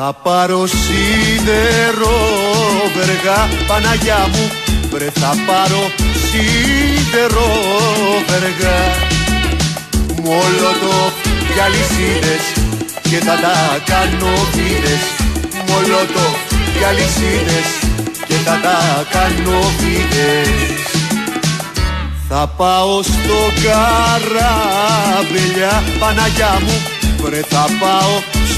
Θα πάρω σίδερο βεργά Παναγιά μου. Βρε θα πάρω σίδερο βεργά. Μολότο για λυσίδες και θα τα κάνω βίδες Μολότο για λυσίδες και θα τα κάνω βίδες θα πάω στο καράβελια Παναγιά μου. Βρε θα πάω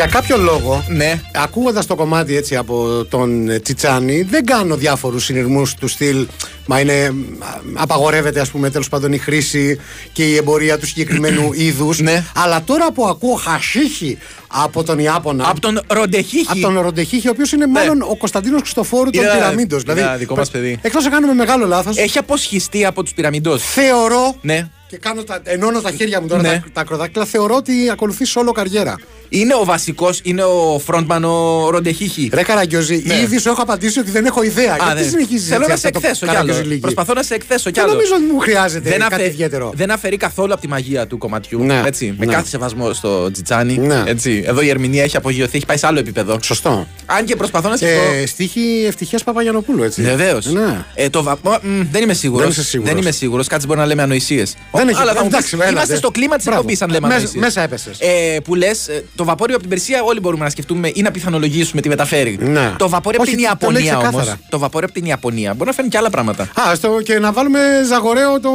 Για κάποιο λόγο, ναι. ακούγοντας το κομμάτι έτσι από τον Τσιτσάνι, δεν κάνω διάφορους συνειρμούς του στυλ. Μα είναι. Απαγορεύεται, ας πούμε, τέλος πάντων η χρήση και η εμπορία του συγκεκριμένου είδους. Ναι. Αλλά τώρα που ακούω χασίχη από τον Ιάπωνα. Από τον Ροντεχίχη. Από τον Ροντεχίχη, ο οποίος είναι ναι. μάλλον ο Κωνσταντίνος Χριστοφόρου των Πυραμίντος. Δηλαδή, δικό μας παιδί. Εκτός να κάνουμε μεγάλο λάθος. Έχει αποσχιστεί από τους Πυραμιντό. Θεωρώ. Ναι. Και κάνω τα, ενώνω τα χέρια μου τώρα ναι. τα, τα ακροδάκτυλα. Θεωρώ ότι ακολουθείς όλο καριέρα. Είναι ο βασικός, είναι ο frontman ο Ροντεχίχη. Ρε Καραγκιόζη, ναι. ήδη σου έχω απαντήσει ότι δεν έχω ιδέα. Α, Γιατί συνεχίζεις Θέλω να σε εκθέσω κι άλλο. Προσπαθώ να σε εκθέσω κι άλλο. Δεν νομίζω ότι μου χρειάζεται δεν κάτι ιδιαίτερο. Δεν αφαιρεί καθόλου από τη μαγεία του κομματιού. Ναι. Έτσι, με ναι. κάθε σεβασμό στο Τζιτσάνι. Ναι. Έτσι. Εδώ η ερμηνεία έχει απογειωθεί, έχει πάει σε άλλο επίπεδο. Σωστό. Αν και προσπαθώ να σε ε, Στίχη ευτυχίας Παπαγιανοπούλου, έτσι. Βεβαίως. Ναι. Ε, δεν είμαι σίγουρος. Δεν είμαι σίγουρος. Κάτι μπορεί να λέμε ανοησίες. Είμαστε στο κλίμα της εκπομπής, αν λέμε ανοησίε. Μέσα έπεσες. Ε, που λες, το βαπόριο από την Περσία όλοι μπορούμε να σκεφτούμε ή να πιθανολογήσουμε τι μεταφέρει. Ναι. Το βαπόρι από την Ιαπωνία όμω. Το βαπόρι από την Ιαπωνία μπορεί να φέρνει και άλλα πράγματα. Α, στο, και να βάλουμε ζαγορέο το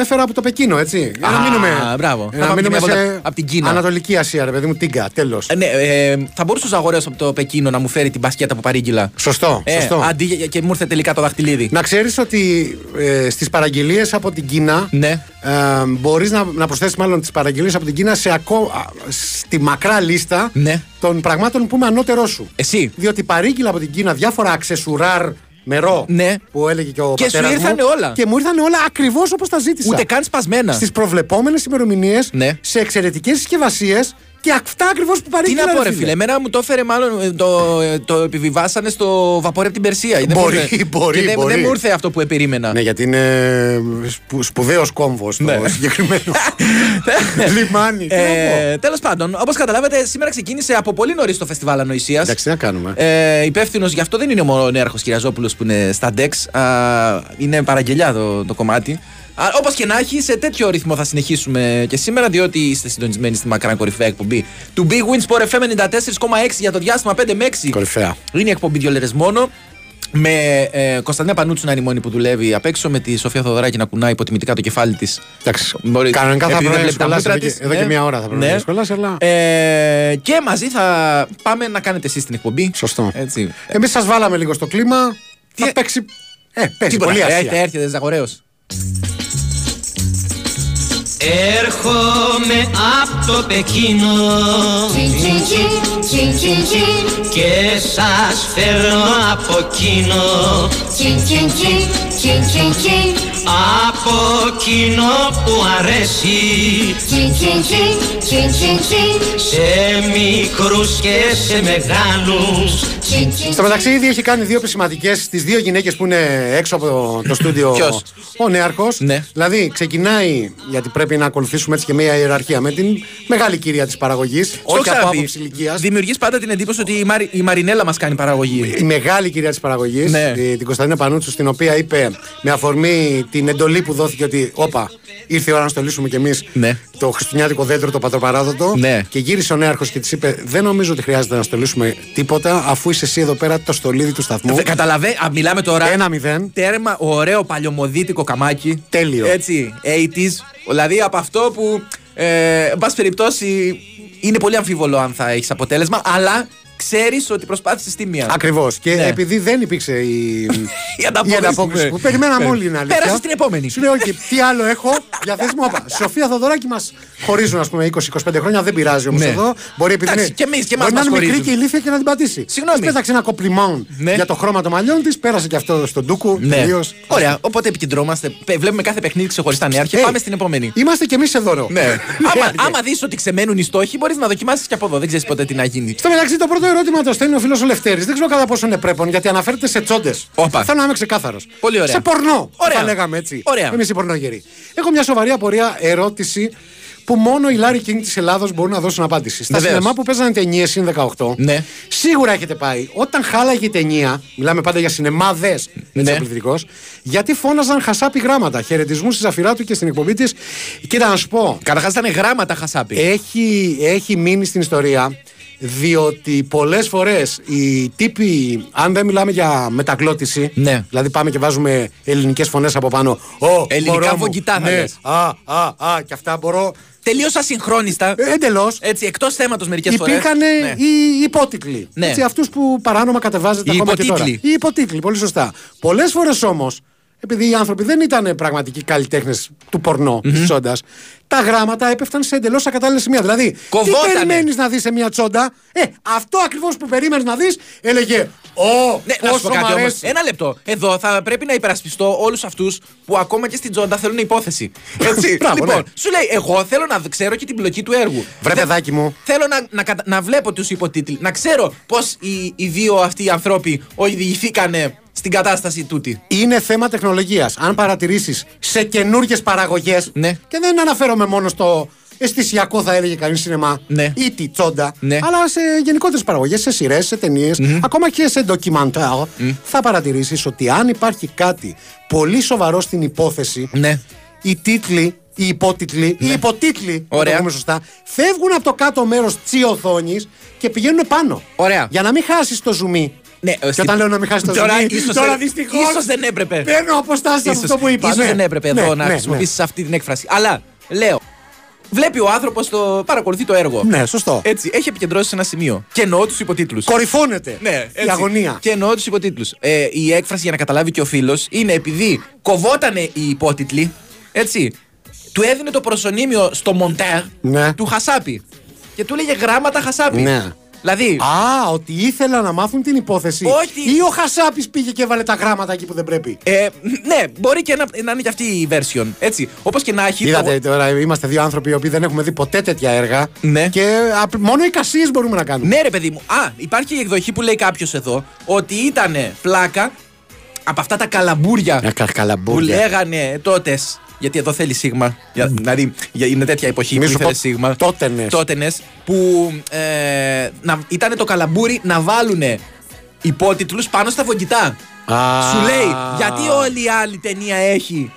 έφερα από το Πεκίνο, έτσι. Α, να μείνουμε. Μπράβο. Να μείνουμε σε από την Κίνα. Ανατολική Ασία, ρε παιδί μου, τίγκα, τέλος. Ε, ναι, ε, θα μπορούσε ο ζαγορέος από το Πεκίνο να μου φέρει την μπασκέτα από παρήγγυλα. Σωστό. Ε, σωστό. Αντί και μου ήρθε τελικά το δαχτυλίδι. Να ξέρεις ότι ε, στις παραγγελίες από την Κίνα ναι. Ε, μπορείς να, να προσθέσεις μάλλον τις παραγγελίες από την Κίνα σε ακό, στη μακρά λίστα ναι. των πραγμάτων που είμαι ανώτερό σου. Εσύ. Διότι παρήγγειλα από την Κίνα διάφορα αξεσουράρ μερό ναι. που έλεγε και ο και πατέρας σου ήρθανε μου, όλα. Και μου ήρθαν όλα ακριβώς όπως τα ζήτησα. Ούτε καν σπασμένα. Στις προβλεπόμενες ημερομηνίες, ναι. σε εξαιρετικές συσκευασίες και αυτά ακριβώς που παρήγγειλα. Τι να πω, ρε φίλε. Εμένα μου το έφερε μάλλον. Το, το επιβιβάσανε στο βαπόρι από την Περσία. Μπορεί, δεν μπορεί. Δεν, μπορεί. δεν μου ήρθε αυτό που επερίμενα. Ναι, γιατί είναι σπου, σπουδαίος κόμβος το Ναι. συγκεκριμένο λιμάνι. Ε, Τέλος πάντων, όπως καταλάβατε, σήμερα ξεκίνησε από πολύ νωρίς το φεστιβάλ Ανοησίας. Εντάξει, τι να κάνουμε. Ε, Υπεύθυνος γι' αυτό δεν είναι ο Νέαρχος Κυριαζόπουλο που είναι στα DEX. Α, είναι παραγγελιά το, το κομμάτι. Όπως και να έχει, σε τέτοιο ρυθμό θα συνεχίσουμε και σήμερα, διότι είστε συντονισμένοι στη μακρά κορυφαία εκπομπή του Big Wins Sport FM 94,6 για το διάστημα 5 με 6. Κορυφαία. Είναι η εκπομπή δύο λέρε μόνο. Με ε, Κωνσταντίνα Πανούτσου να είναι η μόνη που δουλεύει απ' έξω, με τη Σοφία Θοδωράκη να κουνάει υποτιμητικά το κεφάλι της. Εντάξει. Κανονικά θα επειδή δεν πρέπει να βλέπει τα σχολάσει μούτρα εδώ, και- της, εδώ και ναι. μία ώρα θα πρέπει Ναι. να σχολάσει, αλλά. Ε, και μαζί θα πάμε να κάνετε εσείς την εκπομπή. Σωστό. Έτσι. Εμείς σας βάλαμε λίγο στο κλίμα. Θα Τι- παίξει. Ε, παίζει Τίποτα. πολύ Έρχεται, ασία. έρχεται Ζαγορέος. Έρχομαι από το Πεκίνο. Και σας φέρνω από εκείνο από εκείνο που αρέσει Τσιν τσιν τσιν, τσιν τσιν τσιν, σε μικρούς και σε μεγάλους τσιν τσιν Στο μεταξύ, ήδη έχει κάνει δύο επισηματικέ στι δύο γυναίκες που είναι έξω από το, το στούντιο. Ποιος; Ο Νέαρχος. Ναι. Δηλαδή, ξεκινάει, γιατί πρέπει να ακολουθήσουμε έτσι και μια ιεραρχία, με την μεγάλη κυρία της παραγωγής. Όχι από άποψη ηλικίας. Δημιουργείς πάντα την εντύπωση ότι η, Μαρι- η Μαρινέλα μας κάνει παραγωγή. Η μεγάλη κυρία της παραγωγής, Ναι. την Κωνσταντίνα Πανούτσου, στην οποία είπε με αφορμή την εντολή που δόθηκε ότι, όπα, ήρθε η ώρα να στολίσουμε κι εμείς Ναι. το χριστουγεννιάτικο δέντρο, το πατροπαράδοτο. Ναι. Και γύρισε ο Νέαρχος και της είπε: Δεν νομίζω ότι χρειάζεται να στολίσουμε τίποτα, αφού είσαι εσύ εδώ πέρα το στολίδι του σταθμού. Δε- Καταλαβέ, α, μιλάμε τώρα. Ένα μηδέν. Τέρμα, ωραίο παλιωμοδίτικο καμάκι. Τέλειο. Έτσι, 80s. Δηλαδή από αυτό που, ε, εν πάση περιπτώσει, είναι πολύ αμφίβολο αν θα έχεις αποτέλεσμα, αλλά ξέρεις ότι προσπάθησες τη μία. Ακριβώς. Και Ναι. επειδή δεν υπήρξε η, Η ανταπόκριση. που περιμέναμε Ναι. όλοι είναι αλήθεια. Πέρασε στην επόμενη. Σου λέω, «Οκ, τι άλλο έχω, διαθέσιμο. Όπα. Σοφία Θοδωράκη μας χωρίζουν, ας πούμε, 20-25 χρόνια. Δεν πειράζει όμως Ναι. εδώ. Μπορεί επειδή Εντάξει, είναι- και εμείς και εμάς μπορεί να μας είναι μικρή χωρίζουν. και ηλίθια και να την πατήσει. Συγγνώμη. Της πέταξε ένα κοπλιμόν Ναι. για το χρώμα των μαλλιών της. Πέρασε και αυτό στον ντούκου. Ναι. τελείως. Ωραία, οπότε επικεντρώμαστε. Πε- Βλέπουμε κάθε παιχνίδι ξεχωριστά νέα και Ε, πάμε στην επόμενη. Είμαστε κι εμείς εδώ. ρε. Ναι. άμα Ναι. άμα δεις ότι ξεμένουν οι στόχοι, μπορείς να δοκιμάσεις και από εδώ. Δεν ξέρεις ποτέ τι να γίνει. Στο μεταξύ, το πρώτο ερώτημα το στέλνει ο φίλος ο Λευτέρης. Δεν ξέρω κατά πόσο είναι πρέπον, γιατί αναφέρεται σε τσόντες. Όπα. Θέλω να είμαι ξεκάθαρος. Πολύ ωραία. Σε πορνό. Ωραία. Θα λέγαμε έτσι. Ωραία. Εμείς οι πορνόγεροι. Έχω μια σοβαρή απορία ερώτηση που μόνο οι Λάρι King της Ελλάδος μπορούν να δώσουν απάντηση. Στα Βεβαίως. σινεμά που παίζανε ταινίες συν 18, Ναι. σίγουρα έχετε πάει. Όταν χάλαγε η ταινία, μιλάμε πάντα για σινεμάδες, Ναι. έτσι πληθυντικός, γιατί φώναζαν χασάπι γράμματα. Χαιρετισμού στη Ζαφυρά του και στην εκπομπή της. Κοίτα να σου πω, Καταρχάς ήταν γράμματα χασάπι. έχει, έχει μείνει στην ιστορία διότι πολλές φορές οι τύποι, αν δεν μιλάμε για μεταγλώτηση, Ναι. δηλαδή πάμε και βάζουμε ελληνικές φωνές από πάνω. «Ω, Ελληνικά μωρό μου, βογγητά θα ναι, λες. Α, α, α, και αυτά μπορώ. Τελείως ασυγχρόνιστα. Ε, εντελώς. Έτσι, εκτός θέματος μερικές φορές. Υπήρχαν Ναι. οι υπότιτλοι. Ναι. Έτσι, αυτούς που παράνομα κατεβάζετε Οι ακόμα και τώρα. υποτίτλοι. Οι υποτίτλοι, πολύ σωστά. Πολλές φορές όμως, επειδή οι άνθρωποι δεν ήταν πραγματικοί καλλιτέχνες του πορνο της τσόντας, τα γράμματα έπεφταν σε εντελώς ακατάλληλα σημεία. Δηλαδή, Κοβότανε. τι περιμένεις να δεις σε μια τσόντα, ε, αυτό ακριβώς που περίμενες να δεις, έλεγε Ω, Ναι, να σου πω πόσο κάτι μ' όμως. αρέσει». Ένα λεπτό. Εδώ θα πρέπει να υπερασπιστώ όλους αυτούς που ακόμα και στην τζόντα θέλουν υπόθεση. Έτσι. Μπράβο, λοιπόν, ναι. σου λέει, εγώ θέλω να ξέρω και την πλοκή του έργου. Βρε, Δεν- παιδάκι μου. Θέλω να, να, κατα- να βλέπω τους υποτίτλοι. Να ξέρω πώς οι, οι δύο αυτοί οι άνθρωποι οδηγηθήκανε στην κατάσταση τούτη. Είναι θέμα τεχνολογίας. Αν παρατηρήσεις σε καινούργιες παραγωγές. Ναι. Και δεν αναφέρομαι μόνο στο αισθησιακό, θα έλεγε κανείς σινεμά. Ναι. Ή τη τσόντα. Ναι. Αλλά σε γενικότερες παραγωγές, σε σειρές, σε ταινιε ακόμα και σε ντοκιμαντέρ. Θα παρατηρήσεις ότι αν υπάρχει κάτι πολύ σοβαρό στην υπόθεση. Ναι. Οι τίτλοι, οι υπότιτλοι, οι υποτίτλοι, να το Ωραία. πούμε σωστά, φεύγουν από το κάτω μέρος της οθόνης και πηγαίνουν πάνω. Ωραία. Για να μην χάσεις το ζουμί. Ναι, και στην- όταν λέω να μην χάσεις το Τώρα ζουμί, ίσως τώρα δεν- δυστυχώς ίσως δεν έπρεπε. Παίρνω αποστάσει από Ίσως, αυτό που είπα. ίσως ναι. δεν έπρεπε Ναι, εδώ ναι, να ναι. χρησιμοποιήσεις αυτή την έκφραση. Αλλά λέω, βλέπει ο άνθρωπος το. παρακολουθεί το έργο. Ναι, σωστό. Έτσι, έχει επικεντρώσει σε ένα σημείο. Και εννοώ τους υποτίτλους. Κορυφώνεται Ναι, η έτσι. αγωνία. Και εννοώ τους υποτίτλους. Ε, η έκφραση για να καταλάβει και ο φίλος είναι επειδή κοβότανε οι υπότιτλοι, έτσι, του έδινε το προσωνύμιο στο μοντέρ Ναι. του Χασάπη. Και του έλεγε γράμματα Χασάπη. Ναι. Δηλαδή, Α, ότι ήθελα να μάθουν την υπόθεση. Όχι. Ή ο Χασάπης πήγε και έβαλε τα γράμματα εκεί που δεν πρέπει. ε, ναι, μπορεί και να, να είναι και αυτή η version. Έτσι. Όπως και να έχει. Είδατε τώρα, είμαστε δύο άνθρωποι οι οποίοι δεν έχουμε δει ποτέ τέτοια έργα. Ναι. Και α, μόνο εικασίε μπορούμε να κάνουμε. Ναι, ρε παιδί μου. Α, υπάρχει η εκδοχή που λέει κάποιος εδώ ότι ήταν πλάκα από αυτά τα καλαμπούρια Ε, κα- που καλαμπούρια. λέγανε τότε. Γιατί εδώ θέλει σίγμα. Για, δηλαδή για, είναι τέτοια εποχή Μη που σου ήθελε πω σίγμα. τότενες. Τότενες, που ε, να, ήταν το καλαμπούρι να βάλουν υπότιτλους πάνω στα βογγητά. Α. Σου λέει, γιατί όλη η άλλη ταινία έχει.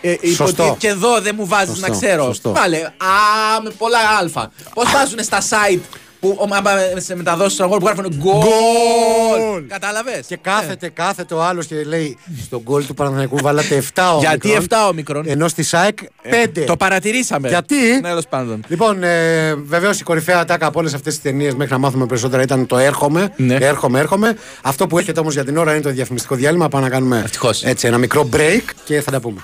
Ε, Σωστό. υποτίτλοι και εδώ δεν μου βάζεις Σωστό, να ξέρω. σωστό. Βάλε. Α, με πολλά Α. Πώς βάζουν στα site που ο- άμα σε μεταδώσεις στον αγώνα που γράφουν γκολ. Γκολ. Κατάλαβες; Και κάθεται, κάθεται ο άλλος και λέει: Στον γκολ του Παναθηναϊκού βάλατε 7 όμικρον. Γιατί 7 όμικρον; Ενώ στη ΣΑΕΚ 5. Το παρατηρήσαμε. Γιατί; Ναι, τέλος πάντων. Λοιπόν, ε, βεβαίως η κορυφαία ατάκα από όλες αυτές τις ταινίες μέχρι να μάθουμε περισσότερα ήταν το έρχομαι. Ναι. Έρχομαι, έρχομαι. Αυτό που έρχεται όμως για την ώρα είναι το διαφημιστικό διάλειμμα. Πάμε να κάνουμε Ευτυχώς. έτσι ένα μικρό break και θα τα πούμε.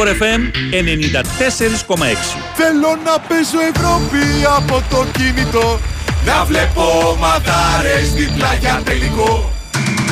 Η Winsport FM 94,6 Θέλω να παίζω Ευρώπη από το κινητό. Να βλέπω μαδάρες δίπλα για τελικό.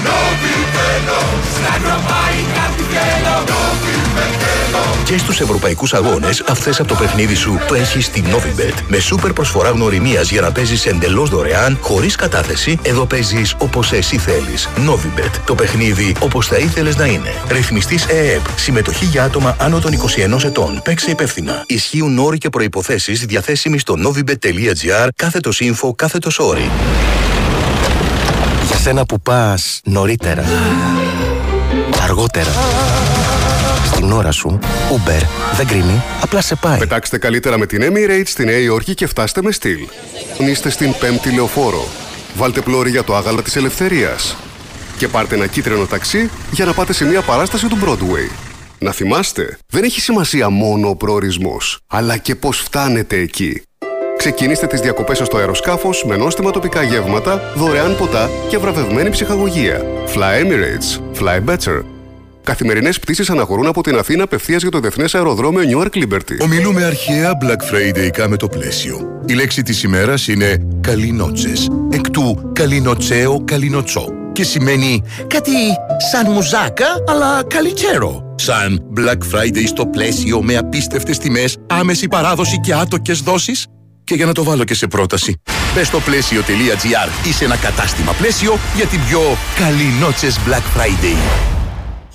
Νόβι θέλω, στα ευρωπαϊκά τι θέλω. Νόβι με θέλω Και στους ευρωπαϊκούς αγώνες, αυτές από το παιχνίδι σου το έχεις στη Novibet. Με σούπερ προσφορά γνωριμίας για να παίζεις εντελώς δωρεάν, χωρίς κατάθεση, εδώ παίζεις όπως εσύ θέλεις. Novibet. Το παιχνίδι όπως θα ήθελες να είναι. Ρυθμιστής ΕΕΠ. Συμμετοχή για άτομα άνω των 21 ετών. Παίξε υπεύθυνα. Ισχύουν όροι και προϋποθέσεις διαθέσιμοι στο novibet.gr κάθετος info κάθετος όροι. Για σένα που πας νωρίτερα, αργότερα, στην ώρα σου, Uber δεν κρίνει, απλά σε πάει. Πετάξτε καλύτερα με την Emirates στη Νέα Υόρκη και φτάστε με στυλ. Είστε στην πέμπτη λεωφόρο. Βάλτε πλώρη για το άγαλμα της ελευθερίας. Και πάρτε ένα κίτρινο ταξί για να πάτε σε μια παράσταση του Broadway. Να θυμάστε, δεν έχει σημασία μόνο ο προορισμός, αλλά και πώς φτάνετε εκεί. Ξεκινήστε τις διακοπές σας στο αεροσκάφος με νόστιμα τοπικά γεύματα, δωρεάν ποτά και βραβευμένη ψυχαγωγία. Fly Emirates. Fly better. Καθημερινές πτήσεις αναχωρούν από την Αθήνα απευθείας για το Διεθνές Αεροδρόμιο Newark Liberty. Ομιλούμε αρχαία Black Friday με το πλαίσιο. Η λέξη της ημέρας είναι «καλινότσες», εκ του «καλινοτσέο καλινοτσό» και σημαίνει κάτι σαν μουζάκα, αλλά καλύτερο. Σαν Black Friday στο πλαίσιο με απίστευτες τιμές, άμεση παράδοση και άτοκες δόσεις. Και για να το βάλω και σε πρόταση, μπες στο πλαίσιο.gr. Είσαι ένα κατάστημα πλαίσιο για την πιο καλινότσες Black Friday.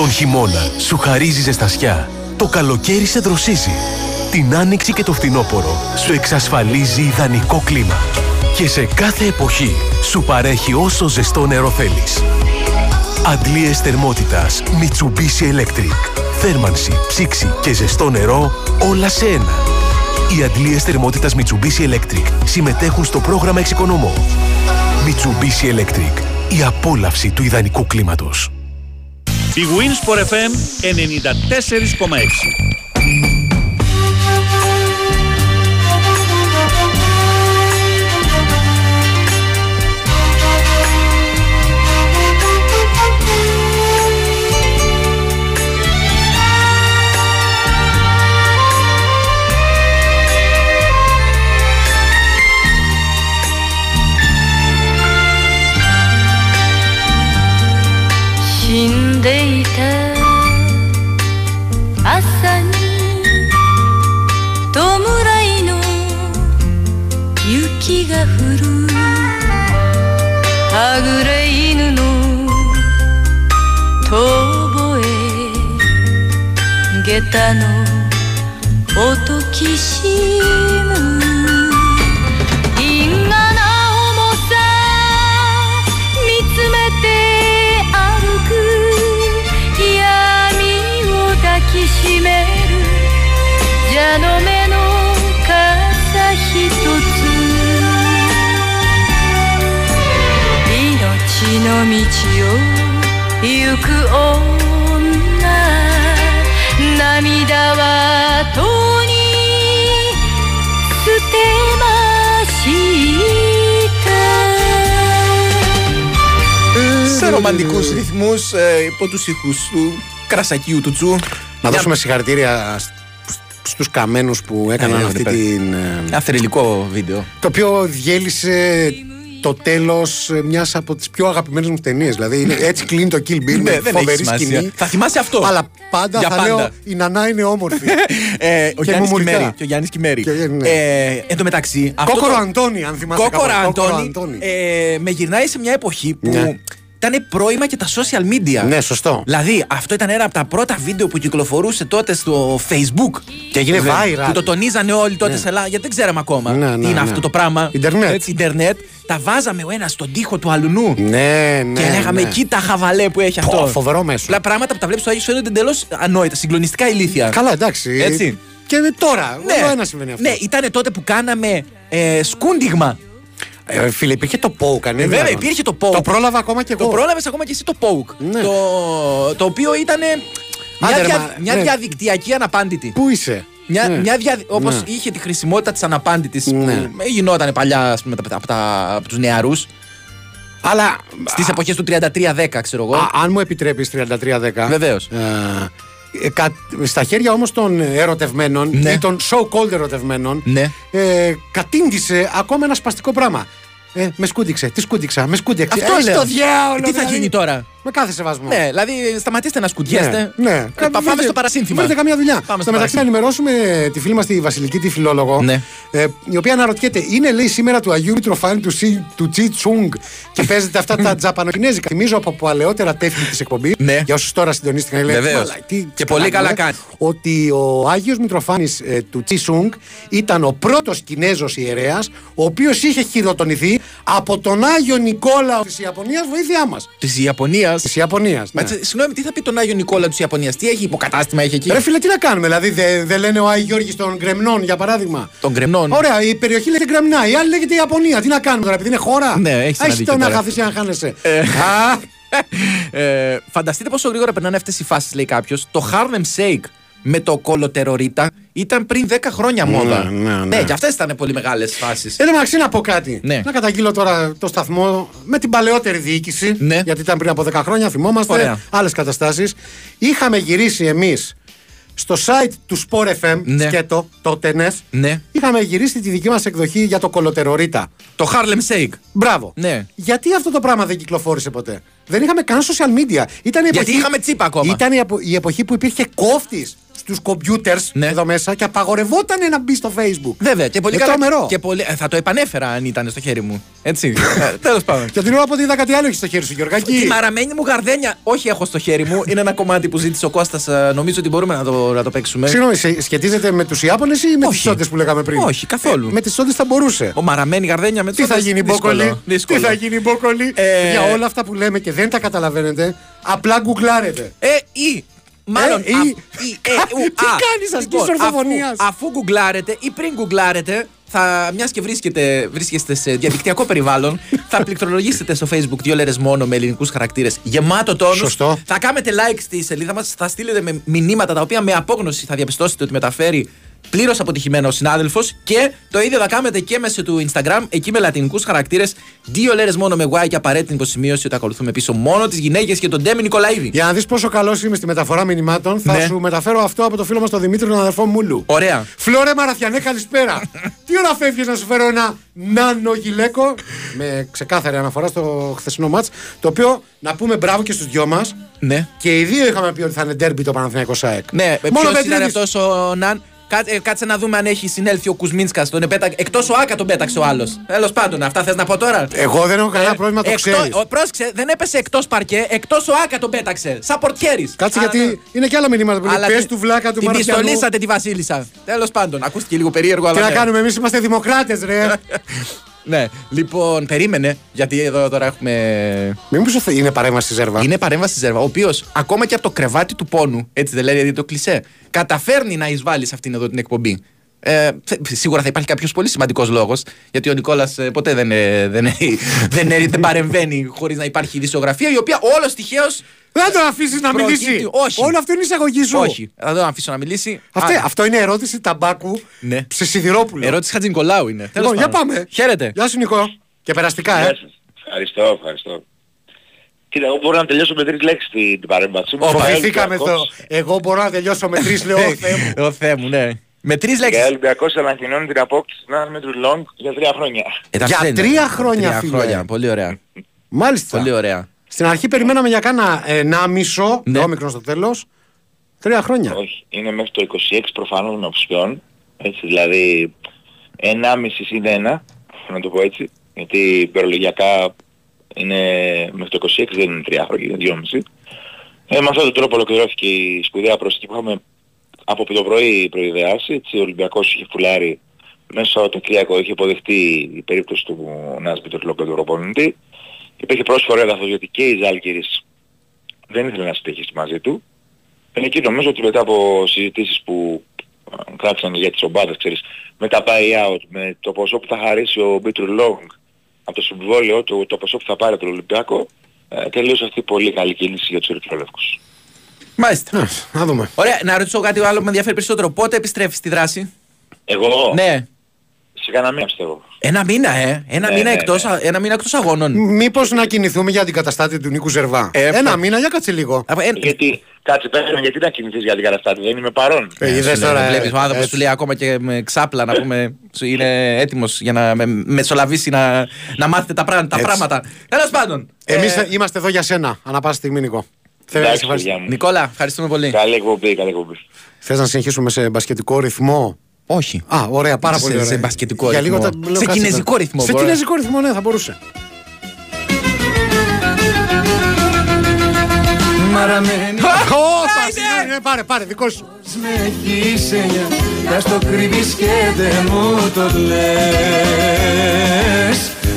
Τον χειμώνα σου χαρίζει ζεστασιά. Το καλοκαίρι σε δροσίζει. Την άνοιξη και το φθινόπωρο σου εξασφαλίζει ιδανικό κλίμα. Και σε κάθε εποχή σου παρέχει όσο ζεστό νερό θέλεις. Αντλίες θερμότητας Mitsubishi Electric. Θέρμανση, ψήξη και ζεστό νερό όλα σε ένα. Οι αντλίες θερμότητας Mitsubishi Electric συμμετέχουν στο πρόγραμμα Εξοικονομώ. Mitsubishi Electric. Η απόλαυση του ιδανικού κλίματος. Η Winsport FM 94,6朝に弔いの雪が降る。はぐれ犬の遠吠え下駄の音きし。Ρομαντικούς ρυθμούς υπό τους ήχους του κρασακίου του Τσου. Να δώσουμε συγχαρητήρια στους καμένους που έκαναν Ε, αυτή ρε, την. ε, Ένα θρηλυκό βίντεο. Το οποίο διέλυσε το τέλος μιας από τις πιο αγαπημένες μου ταινίες. Δηλαδή είναι- έτσι κλείνει το Kill Bill Ναι, με δεν έχει φοβερή σημασία. σκηνή. Θα θυμάσαι αυτό. Αλλά πάντα Για θα πάντα. λέω η Νανά είναι όμορφη. Ε, ο Και Γιάννης μουμουρικά. Κιμέρη. Και ο Γιάννης Κιμέρη. Και- ναι. Ε, εν τω μεταξύ. αυτό Κόκορο το- Αντώνη, αν θυμάσαι. Κόκορα κάποτε. Κόκορο Αντώνη. Αντώνη. Ε, με γυρνάει σε μια εποχή που Ναι. Ήταν πρώιμα και τα social media. Ναι, σωστό. Δηλαδή, αυτό ήταν ένα από τα πρώτα βίντεο που κυκλοφορούσε τότε στο Facebook. Και έγινε Βέβαια, viral. Που το τονίζανε όλοι τότε Ναι. σε Ελλάδα, γιατί δεν ξέραμε ακόμα Ναι, τι ναι, είναι ναι. αυτό το πράγμα. Ιντερνετ. Έτσι, Ιντερνετ. Τα βάζαμε ο ένας στον τοίχο του αλουνού. Ναι, ναι. και λέγαμε ναι. εκεί τα χαβαλέ που έχει αυτό. Πω, φοβερό μέσο. Απλά πράγματα που τα βλέπεις στο Άγιο σου φαίνονται εντελώς ανόητα, συγκλονιστικά ηλίθια. Καλά, εντάξει. Έτσι. Και τώρα, Ναι. όλο ένα συμβαίνει αυτό. Ναι, ήταν τότε που κάναμε ε, σκούντιγμα. Ε, φίλε, υπήρχε το Poke, Ε, ανέβη. βέβαια, υπήρχε το Poke. Το πρόλαβα ακόμα και εγώ. Το πρόλαβες ακόμα και εσύ το Poke. Ναι. Το, το οποίο ήταν μια, Άντε, ρε, δια- μα, μια ναι. διαδικτυακή αναπάντητη. Πού είσαι; Μια, Ναι. μια δια, όπως Ναι. είχε τη χρησιμότητα της αναπάντητης Ναι. που γινόταν παλιά ας πούμε, από, τα- από, τα- από τους νεαρούς Αλλά. στις εποχές του 33-10 ξέρω εγώ. Α, αν μου επιτρέπεις 33-10. Βεβαίως. Ε, κα- στα χέρια όμως των ερωτευμένων Ναι. ή των so-called ερωτευμένων Ναι. ε, κατήντησε ακόμα ένα σπαστικό πράγμα. Ε, με σκούντιξε, τι σκούντιξα, με σκούντιξε. Αυτό ε, λέω. στο διάολο, Τι θα δηλαδή. γίνει τώρα; Με κάθε σεβασμό. Ναι, δηλαδή σταματήστε να σκουντιέστε. Ναι, ναι. Ε, πα- πάμε Βρείτε- στο παρασύνθημα. Βρείτε καμία δουλειά. Πάμε στο στο μεταξύ, να ενημερώσουμε τη φίλη μας τη Βασιλική, τη φιλόλογο, Ναι. ε, η οποία αναρωτιέται, είναι λέει σήμερα του Αγίου Μητροφάνη του, Σι- του Τσι Τσούγκ και παίζετε αυτά τα τζαπανοκινέζικα. Θυμίζω από παλαιότερα τέχνη της εκπομπής. Ναι. Για όσους τώρα συντονίστηκαν, λέει, Βεβαίως. «Μαλά, τι Και πολύ σκαλάκια, καλά ε». κάνει. Ότι ο Άγιος Μητροφάνη του Τσι Τσούγκ ήταν ο πρώτος Κινέζος ιερέας, ο οποίος είχε χειροτονηθεί από τον Άγιο Νικόλαο της Ιαπωνίας, βοήθειά μας. Της Ιαπωνίας; Της Ιαπωνίας. Μα τσι- Συγγνώμη, τι θα πει τον Άγιο Νικόλα της Ιαπωνίας, τι έχει υποκατάστημα έχει εκεί; Ρε φίλε, τι να κάνουμε, δηλαδή δεν δεν λένε ο Άι Γιώργης των Γκρεμνών για παράδειγμα; Των Γκρεμνών. Ωραία, η περιοχή λέγεται Γκρεμνά, η άλλη λέγεται Ιαπωνία. Τι να κάνουμε τώρα, επειδή είναι χώρα; Ναι, έχεις ένα Έχεις δίκιο το να τώρα. χαθείς ή να χάνεσαι. Ε. Α, ε, φανταστείτε πόσο γρήγορα περνάνε αυτές οι φάσεις, λέει κάποιος. Το Harlem Shake με το κολοτερορίτα ήταν πριν 10 χρόνια μόδα. ναι, ναι. και αυτές ήταν πολύ μεγάλες φάσεις. Εν τω μεταξύ να πω κάτι. Ναι. Να καταγγείλω τώρα το σταθμό με την παλαιότερη διοίκηση. Ναι. Γιατί ήταν πριν από 10 χρόνια, θυμόμαστε. Ωραία. Άλλες καταστάσεις. Είχαμε γυρίσει εμείς στο site του Sport FM, Ναι. σκέτο, το τενέ. Ναι. Είχαμε γυρίσει τη δική μας εκδοχή για το κολοτερορίτα. Το Harlem Shake. Μπράβο. Ναι. Γιατί αυτό το πράγμα δεν κυκλοφόρησε ποτέ; Δεν είχαμε καν social media. Ήταν η Γιατί εποχή, είχαμε τσίπα ακόμα. Ήταν η, επο- η εποχή που υπήρχε κόφτης στους κομπιούτερς Ναι. εδώ μέσα και απαγορευόταν να μπει στο Facebook. Βέβαια. Και πολύ Ε, καλά. τρομερό. Και πολύ, ε, θα το επανέφερα αν ήταν στο χέρι μου. Έτσι. Τέλος πάντων. Και την ώρα που είδα κάτι άλλο έχεις στο χέρι σου, Γιωργάκη. Τη μαραμένη μου γαρδένια, όχι έχω στο χέρι μου. Είναι ένα κομμάτι που ζήτησε ο Κώστας, ε, Νομίζω ότι μπορούμε να το, να το παίξουμε. Συγγνώμη, σε- σχετίζεται με τους Ιάπωνες ή με τις Όχι. σόντε που λέγαμε πριν; Όχι, καθόλου. Ε, με τις σόντε θα μπορούσε. Ο μαραμένη γαρδένια με Τι θα τσόντες, γίνει, δύσκολο, Μπόκολη. δύσκολο. Τι θα γίνει, Μπόκολη; Ε, Για όλα αυτά που λέμε και δεν τα καταλαβαίνετε, απλά γκουγκλάρετε. Ε, ή. Μάλλον. Ε, ή. α- ή, ε, ου, Τι α. κάνεις, ασκήσεις Λοιπόν, ορθοφωνίας. Αφού, αφού γκουγκλάρετε ή πριν γκουγκλάρετε, θα, μιας και βρίσκεται, βρίσκεστε σε διαδικτυακό περιβάλλον, θα πληκτρολογήσετε στο facebook δύο λέρες μόνο με ελληνικούς χαρακτήρες γεμάτο τόνους. Σωστό. Θα κάνετε like στη σελίδα μας, θα στείλετε με μηνύματα τα οποία με απόγνωση θα διαπιστώσετε ότι μεταφέρει πλήρως αποτυχημένος ο συνάδελφος και το ίδιο θα κάνετε και μέσω του Instagram, εκεί με λατινικούς χαρακτήρες. Δύο λέρες μόνο με Y και απαραίτητη υποσημείωση ότι ακολουθούμε πίσω μόνο τις γυναίκες και τον Ντέμι Νικολαίδη. Για να δεις πόσο καλός είμαι στη μεταφορά μηνυμάτων, θα Ναι. σου μεταφέρω αυτό από το φίλο μας τον Δημήτρη, τον αδερφό Μούλου. Ωραία. Φλόρε Μαραθιανέ, καλησπέρα. Τι ώρα φεύγεις να σου φέρω ένα νάνο γυλαίκο με ξεκάθαρη αναφορά στο χθεσινό μάτς. Το οποίο να πούμε μπράβο και στους δυο μας. Ναι. Και οι δύο είχαμε πει ότι θα είναι ντέρμπι το Παναθηναϊκό ΣΑΕΚ. Ναι, Μόνο ποιος ήταν Πετρίδης. αυτός ο Ναν. Κάτσε, ε, κάτσε να δούμε αν έχει συνέλθει ο Κουσμίνσκας. Τον επέτα... Εκτός ο Άκα τον πέταξε ο άλλος. Τέλος πάντων, αυτά θες να πω τώρα; Εγώ δεν έχω κανένα πρόβλημα, το Εκτός- ξέρεις. ο- Πρόσεξε, δεν έπεσε εκτός παρκέ, εκτός ο Άκα τον πέταξε. Σαν πορτιέρης. Κάτσε γιατί είναι και άλλα μηνύματα που λέει πες του βλάκα του Την Μαραθιανού. πιστολίσατε τη Βασίλισσα. Τέλος πάντων, ακούστηκε λίγο περίεργο, αλλά. Τι να ναι. κάνουμε, εμείς είμαστε δημοκράτες, ρε. Ναι, λοιπόν, περίμενε, γιατί εδώ τώρα έχουμε. Μήπω είναι παρέμβαση στη Ζέρβα. Είναι παρέμβαση στη Ζέρβα, ο οποίος ακόμα και από το κρεβάτι του πόνου, έτσι δεν λέει, δηλαδή το κλισέ, καταφέρνει να εισβάλλει σε αυτήν εδώ την εκπομπή. Ε, θε- σίγουρα θα υπάρχει κάποιος πολύ σημαντικός λόγος, γιατί ο Νικόλας ποτέ δεν, ε, δεν, ε, δεν, ε, δεν παρεμβαίνει χωρίς να υπάρχει ειδησιογραφία, η οποία όλος τυχαίως. Δεν τον αφήσεις να μιλήσει. Όχι. Όλο αυτό είναι η εισαγωγή σου. Όχι, θα τον αφήσω να μιλήσει. Αυτή- Α, αυτό είναι ερώτηση ταμπάκου Ναι. σε Σιδηρόπουλο. Ερώτηση Χατζη Νικολάου είναι. Τέλος Λοιπόν, για πάντων. πάμε. Χαίρετε. Γεια σου Νικό. Και περαστικά, ε. Γεια σας. Ευχαριστώ, ευχαριστώ. Κοίτα, εγώ μπορώ να τελειώσω με τρεις λέξεις την, την παρέμβαση μου. Φοβηθήκαμε Ολυμπιακός- το. Εγώ μπορώ να τελειώσω με τρεις, λέω. «Ω, Θεέ μου». Ο Θεέ μου, ναι. Με τρεις Και ο λέξεις. Ολυμπιακός ανακοινώνει την απόκτηση του 1 μέτρου long για τρία χρόνια. Για τρία χρόνια, φίλε. χρόνια. Πολύ ωραία. Μάλιστα. Πολύ ωραία. Στην αρχή περιμέναμε για κάνα ένα μισό, Ναι. το όμικρον στο τέλος. Τρία χρόνια. Όχι, είναι μέχρι το 26 προφανώς με οψιόν. Έτσι, δηλαδή 1,5 συν 1, να το πω έτσι. Γιατί περολογιακά Είναι μέχρι το 26 δεν είναι 3 χρόνια, είναι 2,5. Ε, με αυτόν τον τρόπο ολοκληρώθηκε η σπουδαία προσθήκη που είχαμε από το πρωί προειδεάσει. Έτσι, ο Ολυμπιακός είχε φουλάρει μέσα το Κυριακό, είχε αποδεχτεί η περίπτωση του Νάσμπη του του προπονητή. Υπήρχε πρόσφορα έδαφος γιατί και η Ζάλκηρης δεν ήθελε να συμμετέχει μαζί του. Ε, εκεί νομίζω ότι μετά από συζητήσεις που ε, κράτησαν για τις ομπάδες, ξέρεις, με τα buy-out, με το ποσό που θα χαρίσει ο Μπίτρου Λόγκ από το συμβόλαιο του, το ποσό που θα πάρει από τον Ολυμπιακό, ε, τελείωσε αυτή η πολύ καλή κίνηση για τους Ερυθρόλευκους. Μάλιστα. Να δούμε. Ωραία, να ρωτήσω κάτι άλλο που με ενδιαφέρει περισσότερο. Πότε επιστρέφεις στη δράση, Εγώ, Ναι. σε κανένα μία πιστεύω. Ένα μήνα, ε. Ένα Ναι, μήνα ναι, εκτός, ναι. ένα μήνα εκτός αγώνων. Μήπως να κινηθούμε για την καταστάτη του Νίκου Ζερβά. Ε, Ένα ε, μήνα, για κάτσε λίγο. Από- ε, Γιατί, κάτσε πέρα, γιατί να κινηθείς για την καταστάτη, δεν είμαι παρόν. Ε, είδες σου λέω, τώρα, ε, βλέπεις, ο άνθρωπος έτσι. σου λέει ακόμα και με ξάπλα να πούμε σου είναι έτοιμος για να με μεσολαβήσει να, να μάθετε τα, πρά- τα Έτσι. πράγματα. Τέλος πάντων. Εμείς ε, είμαστε εδώ για σένα, ανά πάση στιγμή, Νικό. Θέλω να σε Εντάξει, ευχαριστήσω. παιδιά μου. Νικόλα, ευχαριστούμε πολύ. Καλή εκπομπή, καλή εκπομπή. Θες να συνεχίσουμε σε μπασκετικό ρυθμό; Όχι. Α, ωραία, πάρα Σε- πολύ ωραία. σε μπασκετικό Για ρυθμό. λίγο τα- λέω, Σε κάτσε κινέζικο τώρα. ρυθμό, Σε μπορεί. κινέζικο ρυθμό, ναι, θα μπορούσε. Ω, πας, ναι, ναι, πάρε, πάρε, δικό σου. με έχεις εννιά Κι το κρύβεις και δεν μου το λες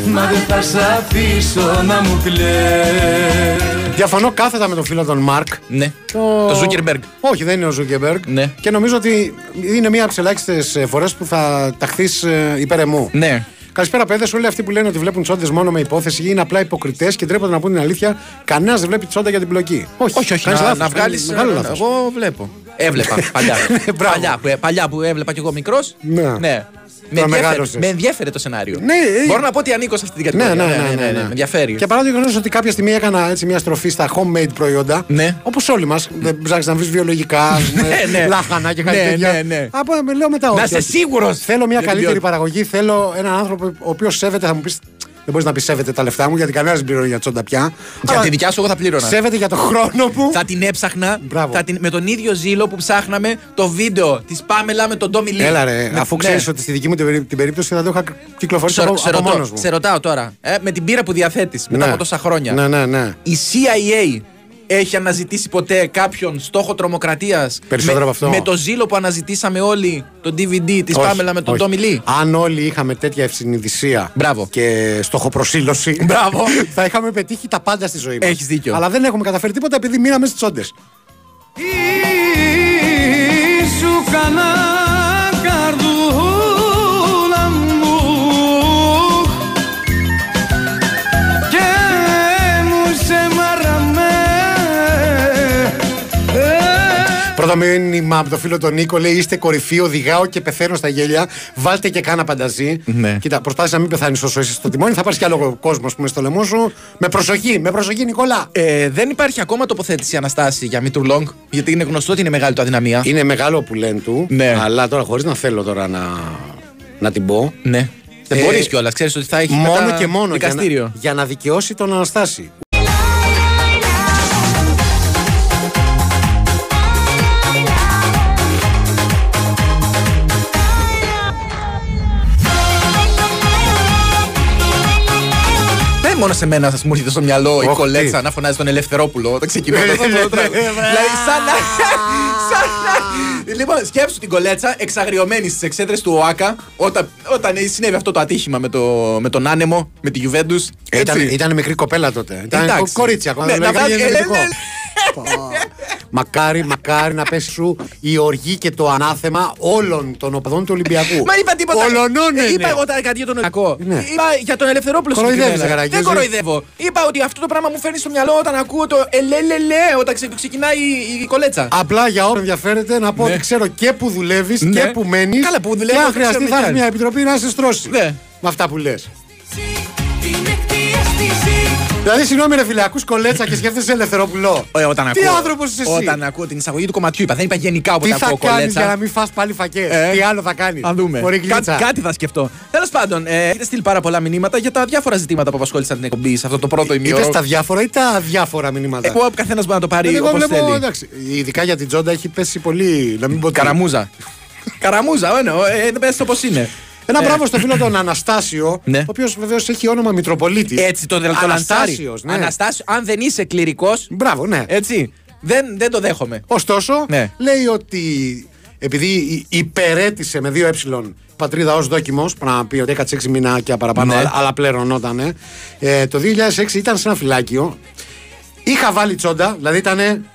Μα δεν θα σ' αφήσω να μου κλαις Διαφωνώ κάθετα με τον φίλο τον Μαρκ. Ναι. Το, Το Zuckerberg. Όχι, δεν είναι ο Zuckerberg. Ναι. Και νομίζω ότι είναι μία από τις ελάχιστες φορές που θα ταχθεί υπέρ εμού. Ναι. Καλησπέρα, παιδες. Όλοι αυτοί που λένε ότι βλέπουν τσόντες μόνο με υπόθεση είναι απλά υποκριτές και ντρέπονται να πούνε την αλήθεια. Κανένας δεν βλέπει τσόντα για την πλοκή. Όχι, Όχι, όχι, κάνεις να, λάθος, να βγάλεις. κάνεις Μεγάλο λάθος. Εγώ βλέπω. Έβλεπα παλιά. Μπράβο. παλιά, που, παλιά που έβλεπα κι εγώ μικρός. Ναι. ναι. Με, Τώρα ενδιέφερε, μεγάλωσες. με ενδιέφερε το σενάριο. Ναι, ε, Μπορώ να πω ότι ανήκω σε αυτή την Ναι, κατηγορία. ναι, ναι, ναι, ναι. Με ενδιαφέρει. Και παρά το γεγονός ότι κάποια στιγμή έκανα έτσι μια στροφή στα homemade προϊόντα. Ναι. Όπως όλοι μας. Δεν ψάχνει να βρει βιολογικά, Ναι, ναι. λάχανα και κάτι Ναι, τέτοια. ναι, ναι. Από, λέω μετά, Να όχι, είσαι όχι. σίγουρος Θέλω μια για την καλύτερη ποιότητα. παραγωγή. Θέλω έναν άνθρωπο ο οποίος σέβεται, θα μου πεις. Δεν μπορείς να πεις σέβεται τα λεφτά μου γιατί κανένας δεν πληρώνει για τσόντα πια. Για Αλλά τη δικιά σου εγώ θα πλήρωνα. Σέβεται για το χρόνο μου. Θα την έψαχνα Μπράβο. θα την, με τον ίδιο ζήλο που ψάχναμε το βίντεο της Πάμελα με τον Ντόμι Λί. Έλα ρε, Με- αφού ναι. ξέρεις ότι στη δική μου την, περί- την περίπτωση θα το είχα κυκλοφορήσει Σε, από, σε, από ρωτώ- μόνος μου. σε ρωτάω τώρα, ε, με την πείρα που διαθέτεις μετά Ναι. από τόσα χρόνια. Ναι, ναι, ναι. Η CIA έχει αναζητήσει ποτέ κάποιον στόχο τρομοκρατίας; Περισσότερο με, από αυτό. Με το ζήλο που αναζητήσαμε όλοι το DVD της Όχι, Πάμελα με τον όχι. Τόμι Λί. Αν όλοι είχαμε τέτοια ευσυνειδησία Μπράβο. και στοχοπροσύλωση, Μπράβο. θα είχαμε πετύχει τα πάντα στη ζωή μας. Έχεις δίκιο. Αλλά δεν έχουμε καταφέρει τίποτα επειδή μείναμε στις τσόντε. σου κανάς Πρώτο μήνυμα από το φίλο τον Νίκο λέει: Είστε κορυφή, οδηγάω και πεθαίνω στα γέλια. Βάλτε και κάνα πανταζή. Ναι. Κοίτα, προσπάθησε να μην πεθάνεις όσο είσαι στο τιμόνι. Θα πάρεις κι άλλο κόσμο που είναι στο λαιμό σου. Με προσοχή, με προσοχή, Νικόλα. Ε, δεν υπάρχει ακόμα τοποθέτηση Αναστάση για Μήτρου Λόγκ, γιατί είναι γνωστό ότι είναι μεγάλη του αδυναμία. Είναι μεγάλο που λένε του. Ναι. Αλλά τώρα χωρίς να θέλω τώρα να, να την πω. Ναι. Δεν Ε, μπορείς κιόλας, ξέρεις ότι θα έχει Μόνο μετά και μόνο για δικαστήριο. να, για να δικαιώσει τον Αναστάση. Μόνο σε μένα θα μου έρχεται στο μυαλό η Όχι, κολέτσα τι. να φωνάζει τον Ελευθερόπουλο όταν ξεκινάει Ε, αυτό ε, το τραγούδι. ε, Δηλαδή, σαν να. σαν να- Λοιπόν, σκέψου την κολέτσα εξαγριωμένη στι εξέδρε του ΟΑΚΑ όταν, όταν συνέβη αυτό το ατύχημα με, το, με τον άνεμο, με τη Γιουβέντου. Ήταν, ήταν μικρή κοπέλα τότε. Ήταν Εντάξει. κο- κορίτσι ακόμα. Ναι, δεν να έκανε βάζει- γεννητικό. ε, ναι, ναι. Μακάρι, μακάρι να πέσει σου η οργή και το ανάθεμα όλων των οπαδών του Ολυμπιακού. Μα είπα τίποτα. Ολονών Ε, είναι. Είπα εγώ τώρα κάτι για τον Ολυμπιακό. Ναι. Είπα για τον Ελευθερόπουλο Κοροϊδεύεις, συγκεκριμένα. Ζαχαράκη, Δεν εσύ. κοροϊδεύω. Είπα ότι αυτό το πράγμα μου φέρνει στο μυαλό όταν ακούω το ελελελε όταν ξε- ξεκινάει η, η κολέτσα. Απλά για όποιον ενδιαφέρεται να πω Ναι. ότι ξέρω και που δουλεύεις Ναι. και που μένεις. Καλά, που δουλεύω, Και αν το χρειαστεί ξέρουμε θα κι έχει άλλοι. μια επιτροπή να σε στρώσει. Ναι. Με αυτά που λες. Δηλαδή, συγγνώμη, ρε φίλε, ακούς κολέτσα και σκέφτεσαι Ελευθερόπουλο. Ε, όταν Τι ακούω, άνθρωπος είσαι εσύ; Όταν ακούω την εισαγωγή του κομματιού, είπα. Δεν είπα γενικά Τι όποτε θα ακούω κάνεις κολέτσα. για να μην φας πάλι φακές; Ε. Τι άλλο θα κάνεις; Θα δούμε. Μπορεί Κά- γλίτσα. κάτι θα σκεφτώ. Τέλος πάντων, ε, έχετε στείλει πάρα πολλά μηνύματα για τα διάφορα ζητήματα που απασχόλησαν την εκπομπή σε αυτό το πρώτο Είτε ημίωρο. στα διάφορα ή τα διάφορα μηνύματα; Ε, που ο καθένας μπορεί να το πάρει Δηλαδή, εγώ όπως βλέπω, θέλει. εντάξει, ειδικά για την Τζόντα έχει πέσει πολύ. Να μην πω τι. Καραμούζα. Καραμούζα, ναι, ε, πες το πώς είναι. Ένα Ε. μπράβο στο φίλο τον Αναστάσιο, Ναι. ο οποίος βεβαίως έχει όνομα Μητροπολίτης. Έτσι το, το λανσάρι. Αναστάσιος, ναι. Αναστάσιο, αν δεν είσαι κληρικός. Μπράβο, ναι. Έτσι. Δεν, δεν το δέχομαι. Ωστόσο, Ναι. λέει ότι επειδή υ- υπερέτησε με δύο ε πατρίδα ως δόκιμος, που να πει ότι έκατσε 6 μηνάκια παραπάνω, Ναι. αλλά, αλλά πληρωνόταν. Ε, το 2006 ήταν σε ένα φυλάκιο. Είχα βάλει τσόντα, δηλαδή ήταν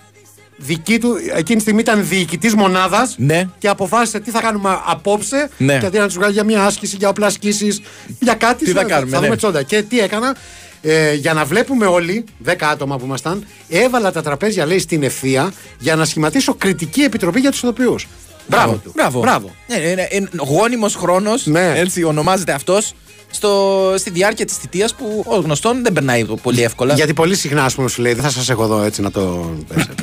δική του, εκείνη τη στιγμή ήταν διοικητής μονάδας Ναι. και αποφάσισε τι θα κάνουμε απόψε. Ναι. Και αντί να τους βγάλει για μια άσκηση, για όπλα ασκήσεις, για κάτι. Τι θα κάνουμε, Θα ναι. δούμε τσόντα. Και τι έκανα, ε, για να βλέπουμε όλοι, 10 άτομα που ήμασταν, έβαλα τα τραπέζια, λέει, στην ευθεία για να σχηματίσω κριτική επιτροπή για τους ηθοποιούς. Μπράβο του. Μπράβο. Μπράβο. Ναι, είναι, είναι γόνιμος χρόνος. Ναι. Έτσι ονομάζεται αυτός. Στο, στη διάρκεια της θητείας που ως γνωστόν δεν περνάει πολύ εύκολα. Γιατί πολύ συχνά, ας πούμε, σου λέει, δεν θα σας έχω εδώ έτσι να το.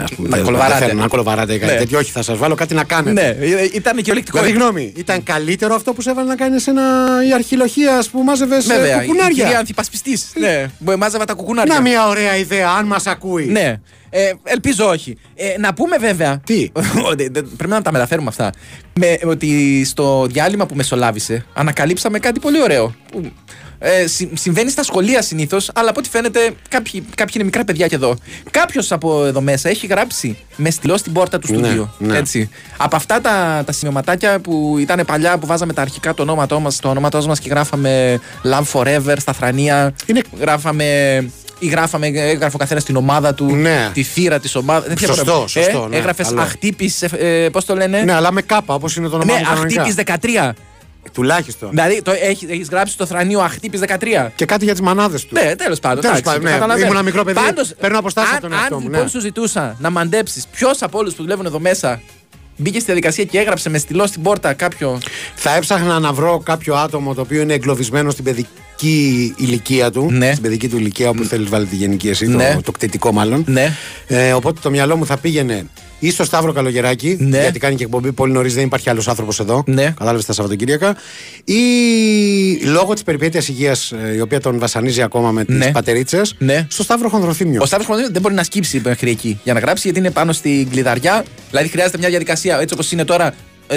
ας πούμε, Να δεν- κολοβαράτε. δεν θέλω να κολοβαράτε ή κάτι Ναι. τέτοιο. Όχι, θα σας βάλω κάτι να κάνετε. Ναι, ε, ήταν και ολεκτικό. Δηλαδή, γνώμη, ήταν καλύτερο αυτό που σε έβαλε να κάνεις ένα η αρχιλοχία που μάζευες Βέβαια, η κυρία κουκουνάρια. Ανθιπασπιστή. Ναι, που μάζευα τα κουκουνάρια. Να μια ωραία ιδέα, αν μας ακούει. Ναι. Ε, ελπίζω όχι. Ε, να πούμε βέβαια. Τι; ότι δεν- πρέπει να τα μεταφέρουμε αυτά. Με, ότι στο διάλειμμα που μεσολάβησε ανακαλύψαμε κάτι πολύ ωραίο. Που, ε, συ- συμβαίνει στα σχολεία συνήθως, αλλά από ό,τι φαίνεται κάποιοι, κάποιοι είναι μικρά παιδιά και εδώ. Κάποιος από εδώ μέσα έχει γράψει με στυλό στην πόρτα του Ναι, στούντιο. ναι. Έτσι. Από αυτά τα, τα σημειωματάκια που ήταν παλιά που βάζαμε τα αρχικά το όνόματό μας το όνόματό μας και γράφαμε Love Forever στα θρανία. Είναι- Γράφαμε ή γράφαμε, έγραφε ο καθένας την ομάδα του, Ναι. τη θύρα της ομάδας. Σωστό, σωστό, ναι, Έγραφες καλό. αχτύπης, ε, πώς το λένε; Ναι, αλλά με κάπα, όπως είναι το όνομά Ναι, μου κανονικά. αχτύπης 13. Τουλάχιστον. Δηλαδή το έχεις, έχεις γράψει το θρανίο αχτύπης 13. Και κάτι για τις μανάδες τους. Ναι, τέλος πάντων. Τέλος εντάξει, πάντων, ναι. καταλαβαίνω. Ήμουν ένα μικρό παιδί, Πάντως, παίρνω αποστάσεις αν- από τον εαυτό Αν μου, λοιπόν ναι. σου ζητούσα να μαντέψεις ποιος από όλους που δουλεύουν εδώ μέσα μπήκε στη διαδικασία και έγραψε με στυλό στην πόρτα κάποιο. Θα έψαχνα να βρω κάποιο άτομο το οποίο είναι εγκλωβισμένο στην παιδική ηλικία του. Ναι. Στην παιδική του ηλικία, όπου θέλει βάλει τη γενική εσύ, Ναι. το, το κτητικό μάλλον. Ναι. Ε, οπότε το μυαλό μου θα πήγαινε ή στο Σταύρο Καλογεράκη, Ναι. γιατί κάνει και εκπομπή πολύ νωρίς, δεν υπάρχει άλλος άνθρωπος εδώ. Ναι. Κατάλαβες τα Σαββατοκύριακα. Ή λόγω της περιπέτειας υγείας, η οποία τον βασανίζει ακόμα με τις Ναι. πατερίτσες, Ναι. στο Σταύρο Χονδροθύμιο. Ο Σταύρος Χονδρίνο δεν μπορεί να σκύψει μέχρι εκεί για να γράψει γιατί είναι πάνω στην κλειδαριά. Δηλαδή χρειάζεται μια διαδικασία έτσι όπως είναι τώρα ε,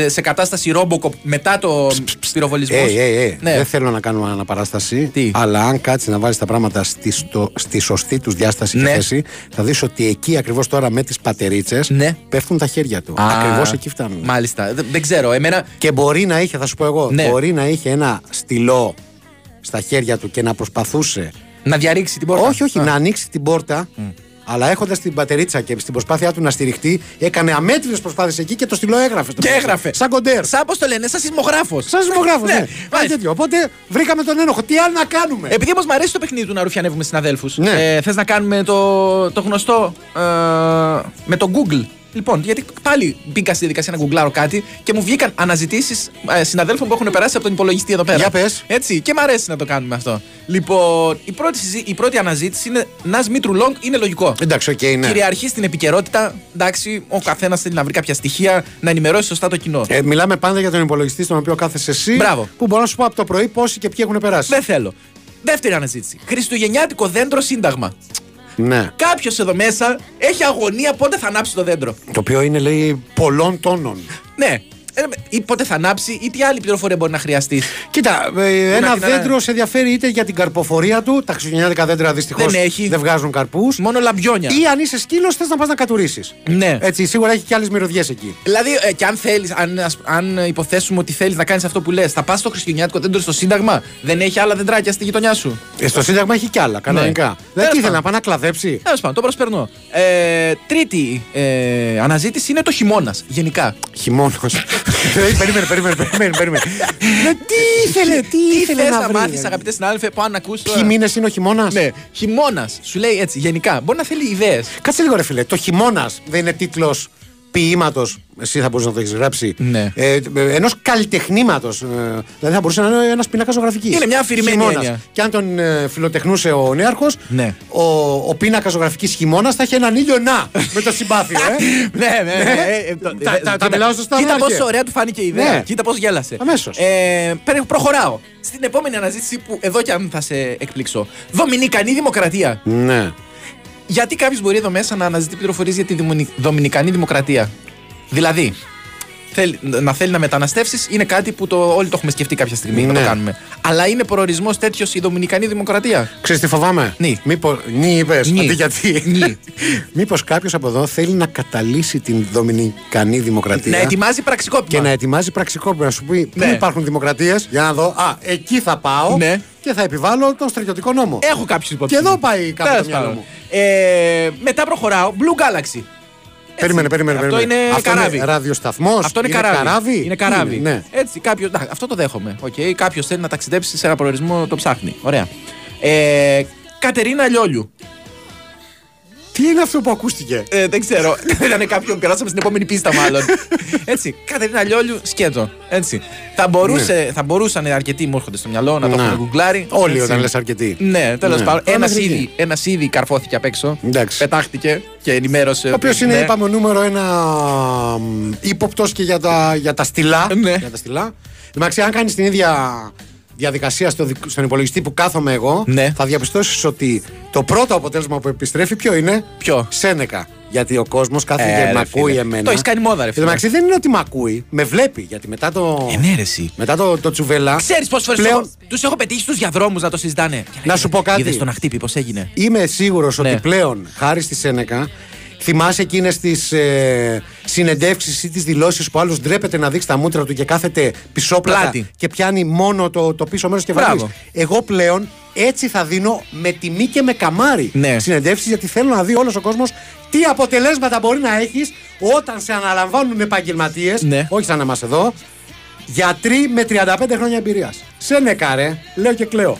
σε κατάσταση ρόμποκοπ μετά το πυροβολισμό. Ε, ε, ε, Ναι. Δεν θέλω να κάνουμε αναπαράσταση. Τι; Αλλά αν κάτσεις να βάλεις τα πράγματα στη, στο- στη σωστή τους διάσταση Ναι. και θέση, θα δεις ότι εκεί ακριβώς τώρα με τις πατερίτσες Ναι. πέφτουν τα χέρια του. Α, Ακριβώς εκεί φτάνουν. Μάλιστα. Δεν, δεν ξέρω. Εμένα. Και μπορεί να είχε, θα σου πω εγώ, Ναι. μπορεί να είχε ένα στυλό στα χέρια του και να προσπαθούσε. Να διαρρήξει την πόρτα. Όχι, όχι, Α. να ανοίξει την πόρτα. Αλλά έχοντας την πατερίτσα και στην προσπάθειά του να στηριχτεί, έκανε αμέτρητες προσπάθειες εκεί και το στυλό έγραφε. στο Και πίσω. έγραφε. Σαν κοντέρ. Σαν πώς το λένε, σαν σεισμογράφος. Σαν σεισμογράφος, ναι. Ναι, Κάτι μάλιστα. τέτοιο. Οπότε βρήκαμε τον ένοχο. Τι άλλο να κάνουμε; Επειδή όμως μου αρέσει το παιχνίδι του να ρουφιανεύουμε συναδέλφους, Ναι. ε, θες να κάνουμε το, το γνωστό ε, με το Google. Λοιπόν, γιατί πάλι μπήκα στη διαδικασία να γκουγκλάρω κάτι και μου βγήκαν αναζητήσεις ε, συναδέλφων που έχουν περάσει από τον υπολογιστή εδώ πέρα. Για πες. Έτσι, και μου αρέσει να το κάνουμε αυτό. Λοιπόν, η πρώτη, συζή- η πρώτη αναζήτηση είναι Νας Μήτρογλου, είναι λογικό. Εντάξει, οκ, ναι. Κυριαρχεί στην επικαιρότητα. Εντάξει, ο καθένας θέλει να βρει κάποια στοιχεία, να ενημερώσει σωστά το κοινό. Ε, μιλάμε πάντα για τον υπολογιστή στον οποίο κάθεσαι εσύ. Μπράβο. Που μπορώ να σου πω από το πρωί πόσοι και ποιοι έχουν περάσει. Δεν θέλω. Δεύτερη αναζήτηση. Χριστουγεννιάτικο δέντρο σύνταγμα. Ναι. Κάποιος εδώ μέσα έχει αγωνία πότε θα ανάψει το δέντρο. Το οποίο είναι, λέει, πολλών τόνων. Ναι. Ε, Ή πότε θα ανάψει, ή τι άλλη πληροφορία μπορεί να χρειαστεί. Κοίτα, ε, ένα την ανα- δέντρο σε ενδιαφέρει είτε για την καρποφορία του. Τα χριστουγεννιάτικα δέντρα δυστυχώς Δεν έχει. δεν βγάζουν καρπούς. Μόνο λαμπιόνια. Ή αν είσαι σκύλος, θες να πας να κατουρίσεις. Ναι. Έτσι, σίγουρα έχει και άλλες μυρωδιές εκεί. Δηλαδή, ε, και αν θέλεις, αν, ας- αν υποθέσουμε ότι θέλεις να κάνεις αυτό που λες, θα πας στο χριστουγεννιάτικο δέντρο στο Σύνταγμα. Δεν έχει άλλα δεντράκια στη γειτονιά σου; Ε, στο Σύνταγμα έχει κι άλλα, κανονικά. Ναι. Δεν Τέλος τι ήθελε πάντων. να πάει να κλαδέψει; Τέλος πάντων, το προσπερνώ. Ε, τρίτη ε, αναζήτηση είναι το χειμώνας. Γενικά. Χειμώνας. Περίμενε, περίμενε, περίμενε. περίμενε. Ναι, τι ήθελε, τι Τι ήθελε θες να να βρει. μάθεις, αγαπητές συνάδελφε, που αν ακούς τώρα- Ποιοι μήνες είναι ο χειμώνας; Ναι, χειμώνας. Σου λέει έτσι, γενικά. Μπορεί να θέλει ιδέες. Κάτσε λίγο, ρε φίλε. Το χειμώνας δεν είναι τίτλος ποίηματο. Εσύ θα μπορούσες να το έχεις γράψει. Ναι. Ε, Ενός καλλιτεχνήματος. Ε, δηλαδή θα μπορούσε να είναι ένας πίνακας ζωγραφικής. Είναι μια αφηρημένη έννοια. Και αν τον ε, φιλοτεχνούσε ο νέαρχος, Ναι. ο, ο πίνακας ζωγραφικής χειμώνας θα είχε έναν ήλιο να με το συμπάθειο. Ε. ναι, ναι. ναι. Ε, ε, το- Τα- ε, τα- τα κοίτα- μιλάω σωστά, Κοίτα Μάρκε; πόσο ωραία του φάνηκε η ιδέα. Ναι. Κοίτα πώς γέλασε. Αμέσως. Ε, πέρα- προχωράω. Στην επόμενη αναζήτηση που εδώ κι αν θα σε εκπλήξω. Δομινικανή Δημοκρατία. ναι. Γιατί κάποιος μπορεί εδώ μέσα να αναζητεί πληροφορίες για τη Δημονι- Δομινικανή Δημοκρατία; Δηλαδή, θέλει, να θέλει να μεταναστεύσεις είναι κάτι που το, όλοι το έχουμε σκεφτεί κάποια στιγμή να Ναι. το κάνουμε. Αλλά είναι προορισμός τέτοιος η Δομινικανή Δημοκρατία; Ξέρεις τι φοβάμαι; Νι. Μήπως, νι είπες, Νι. αντί γιατί; Νι. Μήπως κάποιος από εδώ θέλει να καταλύσει την Δομινικανή Δημοκρατία. Να ετοιμάζει πραξικόπημα. Και να ετοιμάζει πραξικόπημα. Να σου πει πού Ναι. υπάρχουν δημοκρατίες; Για να δω. Α, εκεί θα πάω Ναι. Και θα επιβάλλω τον στρατιωτικό νόμο. Έχω κάποιους υποψήφιου. Και εδώ πάει κάπου Τέλος το μυαλό πάντων. μου. Ε, μετά προχωράω. Blue Galaxy. Περίμενε, περίμενε. Αυτό περίμενε. είναι αυτό καράβι. Είναι ραδιοσταθμός. Αυτό είναι, καράβι. καράβι; Είναι καράβι. Είναι, ναι. Έτσι, κάποιος, να, αυτό το δέχομαι. Okay. Κάποιος θέλει να ταξιδέψει σε ένα προορισμό, το ψάχνει. Ωραία. Ε, Κατερίνα Λιόλιου. Τι είναι αυτό που ακούστηκε; Ε, δεν ξέρω. Ήταν κάποιον, περάσαμε στην επόμενη πίστα, μάλλον. Έτσι. Κατερίνα Λιόλιου, σκέτο. Έτσι. Θα, μπορούσε, θα μπορούσαν αρκετοί μου έρχονται στο μυαλό να το Ναι. έχουν γκουγκλάρει. Όλοι Έτσι. όταν λες αρκετοί. Ναι, τέλος Ναι. πάντων. Πάμε Ένας μέχρι εκεί. ήδη, ένας ήδη καρφώθηκε απ' έξω. Εντάξει. Πετάχτηκε και ενημέρωσε. Ο οποίος ότι είναι, ναι. είπαμε, νούμερο ένα ύποπτος και για τα, για τα στυλά. Ναι. Για τα στυλά. Εντάξει, αν κάνεις την ίδια διαδικασία στο, δικ- στον υπολογιστή που κάθομαι εγώ, Ναι. θα διαπιστώσεις ότι το πρώτο αποτέλεσμα που επιστρέφει ποιο είναι; Ποιο; Σένεκα. Γιατί ο κόσμος κάθεται Ε, και ρε με ακούει φίλε. εμένα. Το έχεις κάνει μόδα, ρε Εν τω φίλε. μεταξύ δεν είναι ότι με ακούει, με βλέπει. Γιατί μετά το. Ε, ναι, ρε, εσύ. Μετά το, το τσουβέλα. Ξέρεις πόσες φορές πλέον- τους έχω πετύχει στους διαδρόμους να το συζητάνε. Να σου πω κάτι. Είδε τον αχτύπη, πώς έγινε. Είμαι σίγουρος Ναι. ότι πλέον, χάρη στη Σένεκα, θυμάσαι εκείνες τις ε, συνεντεύξεις ή τις δηλώσεις που άλλος ντρέπεται να δείξει τα μούτρα του και κάθεται πισόπλατα Πλάτη. και πιάνει μόνο το, το πίσω μέρος και Μπράβο. βάζει. Εγώ πλέον έτσι θα δίνω με τιμή και με καμάρι Ναι. συνεντεύξεις γιατί θέλω να δει όλος ο κόσμος τι αποτελέσματα μπορεί να έχεις όταν σε αναλαμβάνουν επαγγελματίες, Ναι. όχι σαν εμάς εδώ, γιατροί με 35 χρόνια εμπειρίας. Σένεκα, ρε, λέω και κλαίω.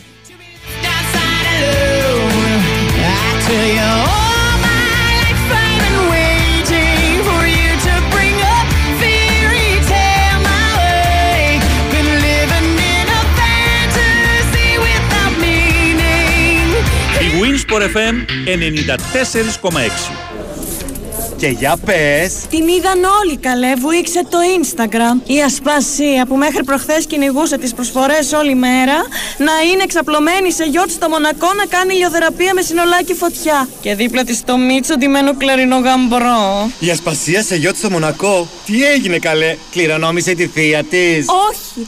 Η Winsport FM 94,6. Και για πες Την είδαν όλοι καλέ, βουήξε το Instagram. Η Ασπασία που μέχρι προχθές κυνηγούσε τις προσφορές όλη μέρα να είναι εξαπλωμένη σε γιότ στο Μονακό να κάνει ηλιοθεραπεία με συνολάκι φωτιά. Και δίπλα της το Μίτσο ντυμένο κλαρινό γαμπρό. Η Ασπασία σε γιότ στο Μονακό Τι έγινε καλέ Κληρονόμησε τη θεία της Όχι!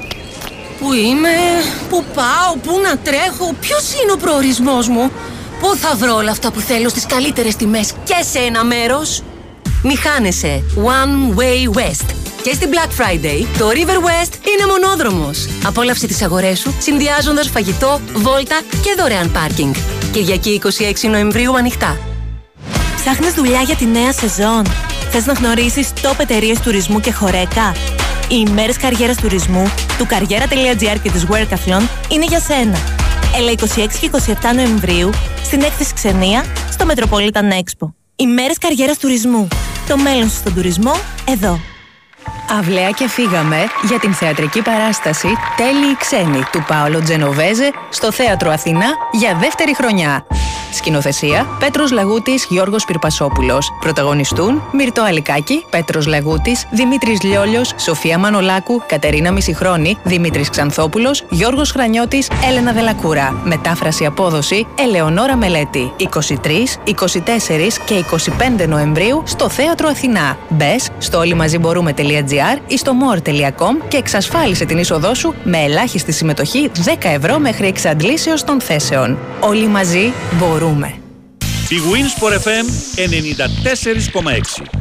Πού είμαι, πού πάω, πού να τρέχω, ποιος είναι ο προορισμός μου; Πού θα βρω όλα αυτά που θέλω στις καλύτερες τιμές και σε ένα μέρος; Μη χάνεσαι. One Way West. Και στην Black Friday, το River West είναι μονόδρομος. Απόλαυσε τις αγορές σου, συνδυάζοντας φαγητό, βόλτα και δωρεάν πάρκινγκ. Κυριακή 26 Νοεμβρίου ανοιχτά. Ψάχνεις δουλειά για τη νέα σεζόν. Θες να γνωρίσεις top εταιρείες τουρισμού και χορέκα; Οι ημέρες καριέρας τουρισμού του καριέρα.gr και της Workathlon είναι για σένα. Έλα 26 και 27 Νοεμβρίου στην έκθεση Ξενία στο Metropolitan Expo. Ημέρες καριέρας τουρισμού. Το μέλλον σου στον τουρισμό εδώ. Αυλαία και φύγαμε για την θεατρική παράσταση «Τέλειοι ξένοι» του Πάολο Τζενοβέζε στο Θέατρο Αθηνά για δεύτερη χρονιά. Σκηνοθεσία Πέτρος Λαγούτης, Γιώργος Πυρπασόπουλος. Πρωταγωνιστούν Μυρτό Αλικάκη, Πέτρος Λαγούτης, Δημήτρης Λιόλιος, Σοφία Μανολάκου, Κατερίνα Μισηχρόνη, Δημήτρης Ξανθόπουλος, Γιώργος Χρανιώτης, Έλενα Δελακούρα. Μετάφραση απόδοση Ελεονόρα Μελέτη. 23, 24 και 25 Νοεμβρίου στο Θέατρο Αθηνά. Μπες στο όλοιμαζιμπορούμε.gr ή στο more.com και εξασφάλισε την είσοδό σου με ελάχιστη συμμετοχή 10 ευρώ μέχρι εξαντλήσεως των θέσεων. Όλοι μαζί μπορούμε. Η Winsport FM 94,6.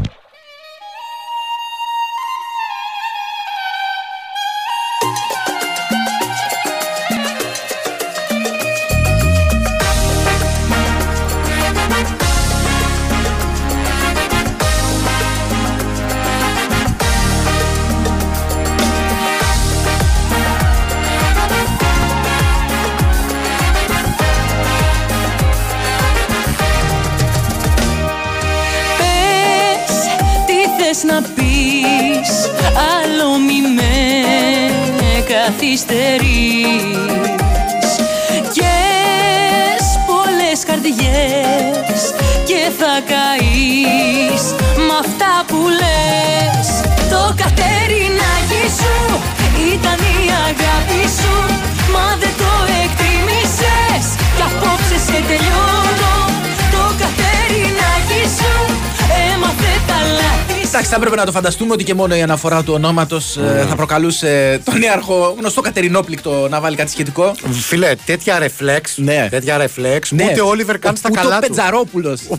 Θες να πεις. Άλλο μη με καθυστερείς. Και πολλές καρδιές και θα καείς. Μ' αυτά που λες Το κατερινάκι σου ήταν η αγάπη σου. Μα δεν το εκτίμησες Κι απόψε σε τελειώνω Εντάξει, θα έπρεπε να το φανταστούμε ότι και μόνο η αναφορά του ονόματος θα προκαλούσε τον νέαρχο γνωστό Κατερινόπληκτο να βάλει κάτι σχετικό. Φίλε, τέτοια ρεφλέξ. Ναι. Τέτοια ρεφλέξ. Ναι. Ούτε ο Όλιβερ καν στα Ούτε καλά ο του. Πετζαρόπουλος.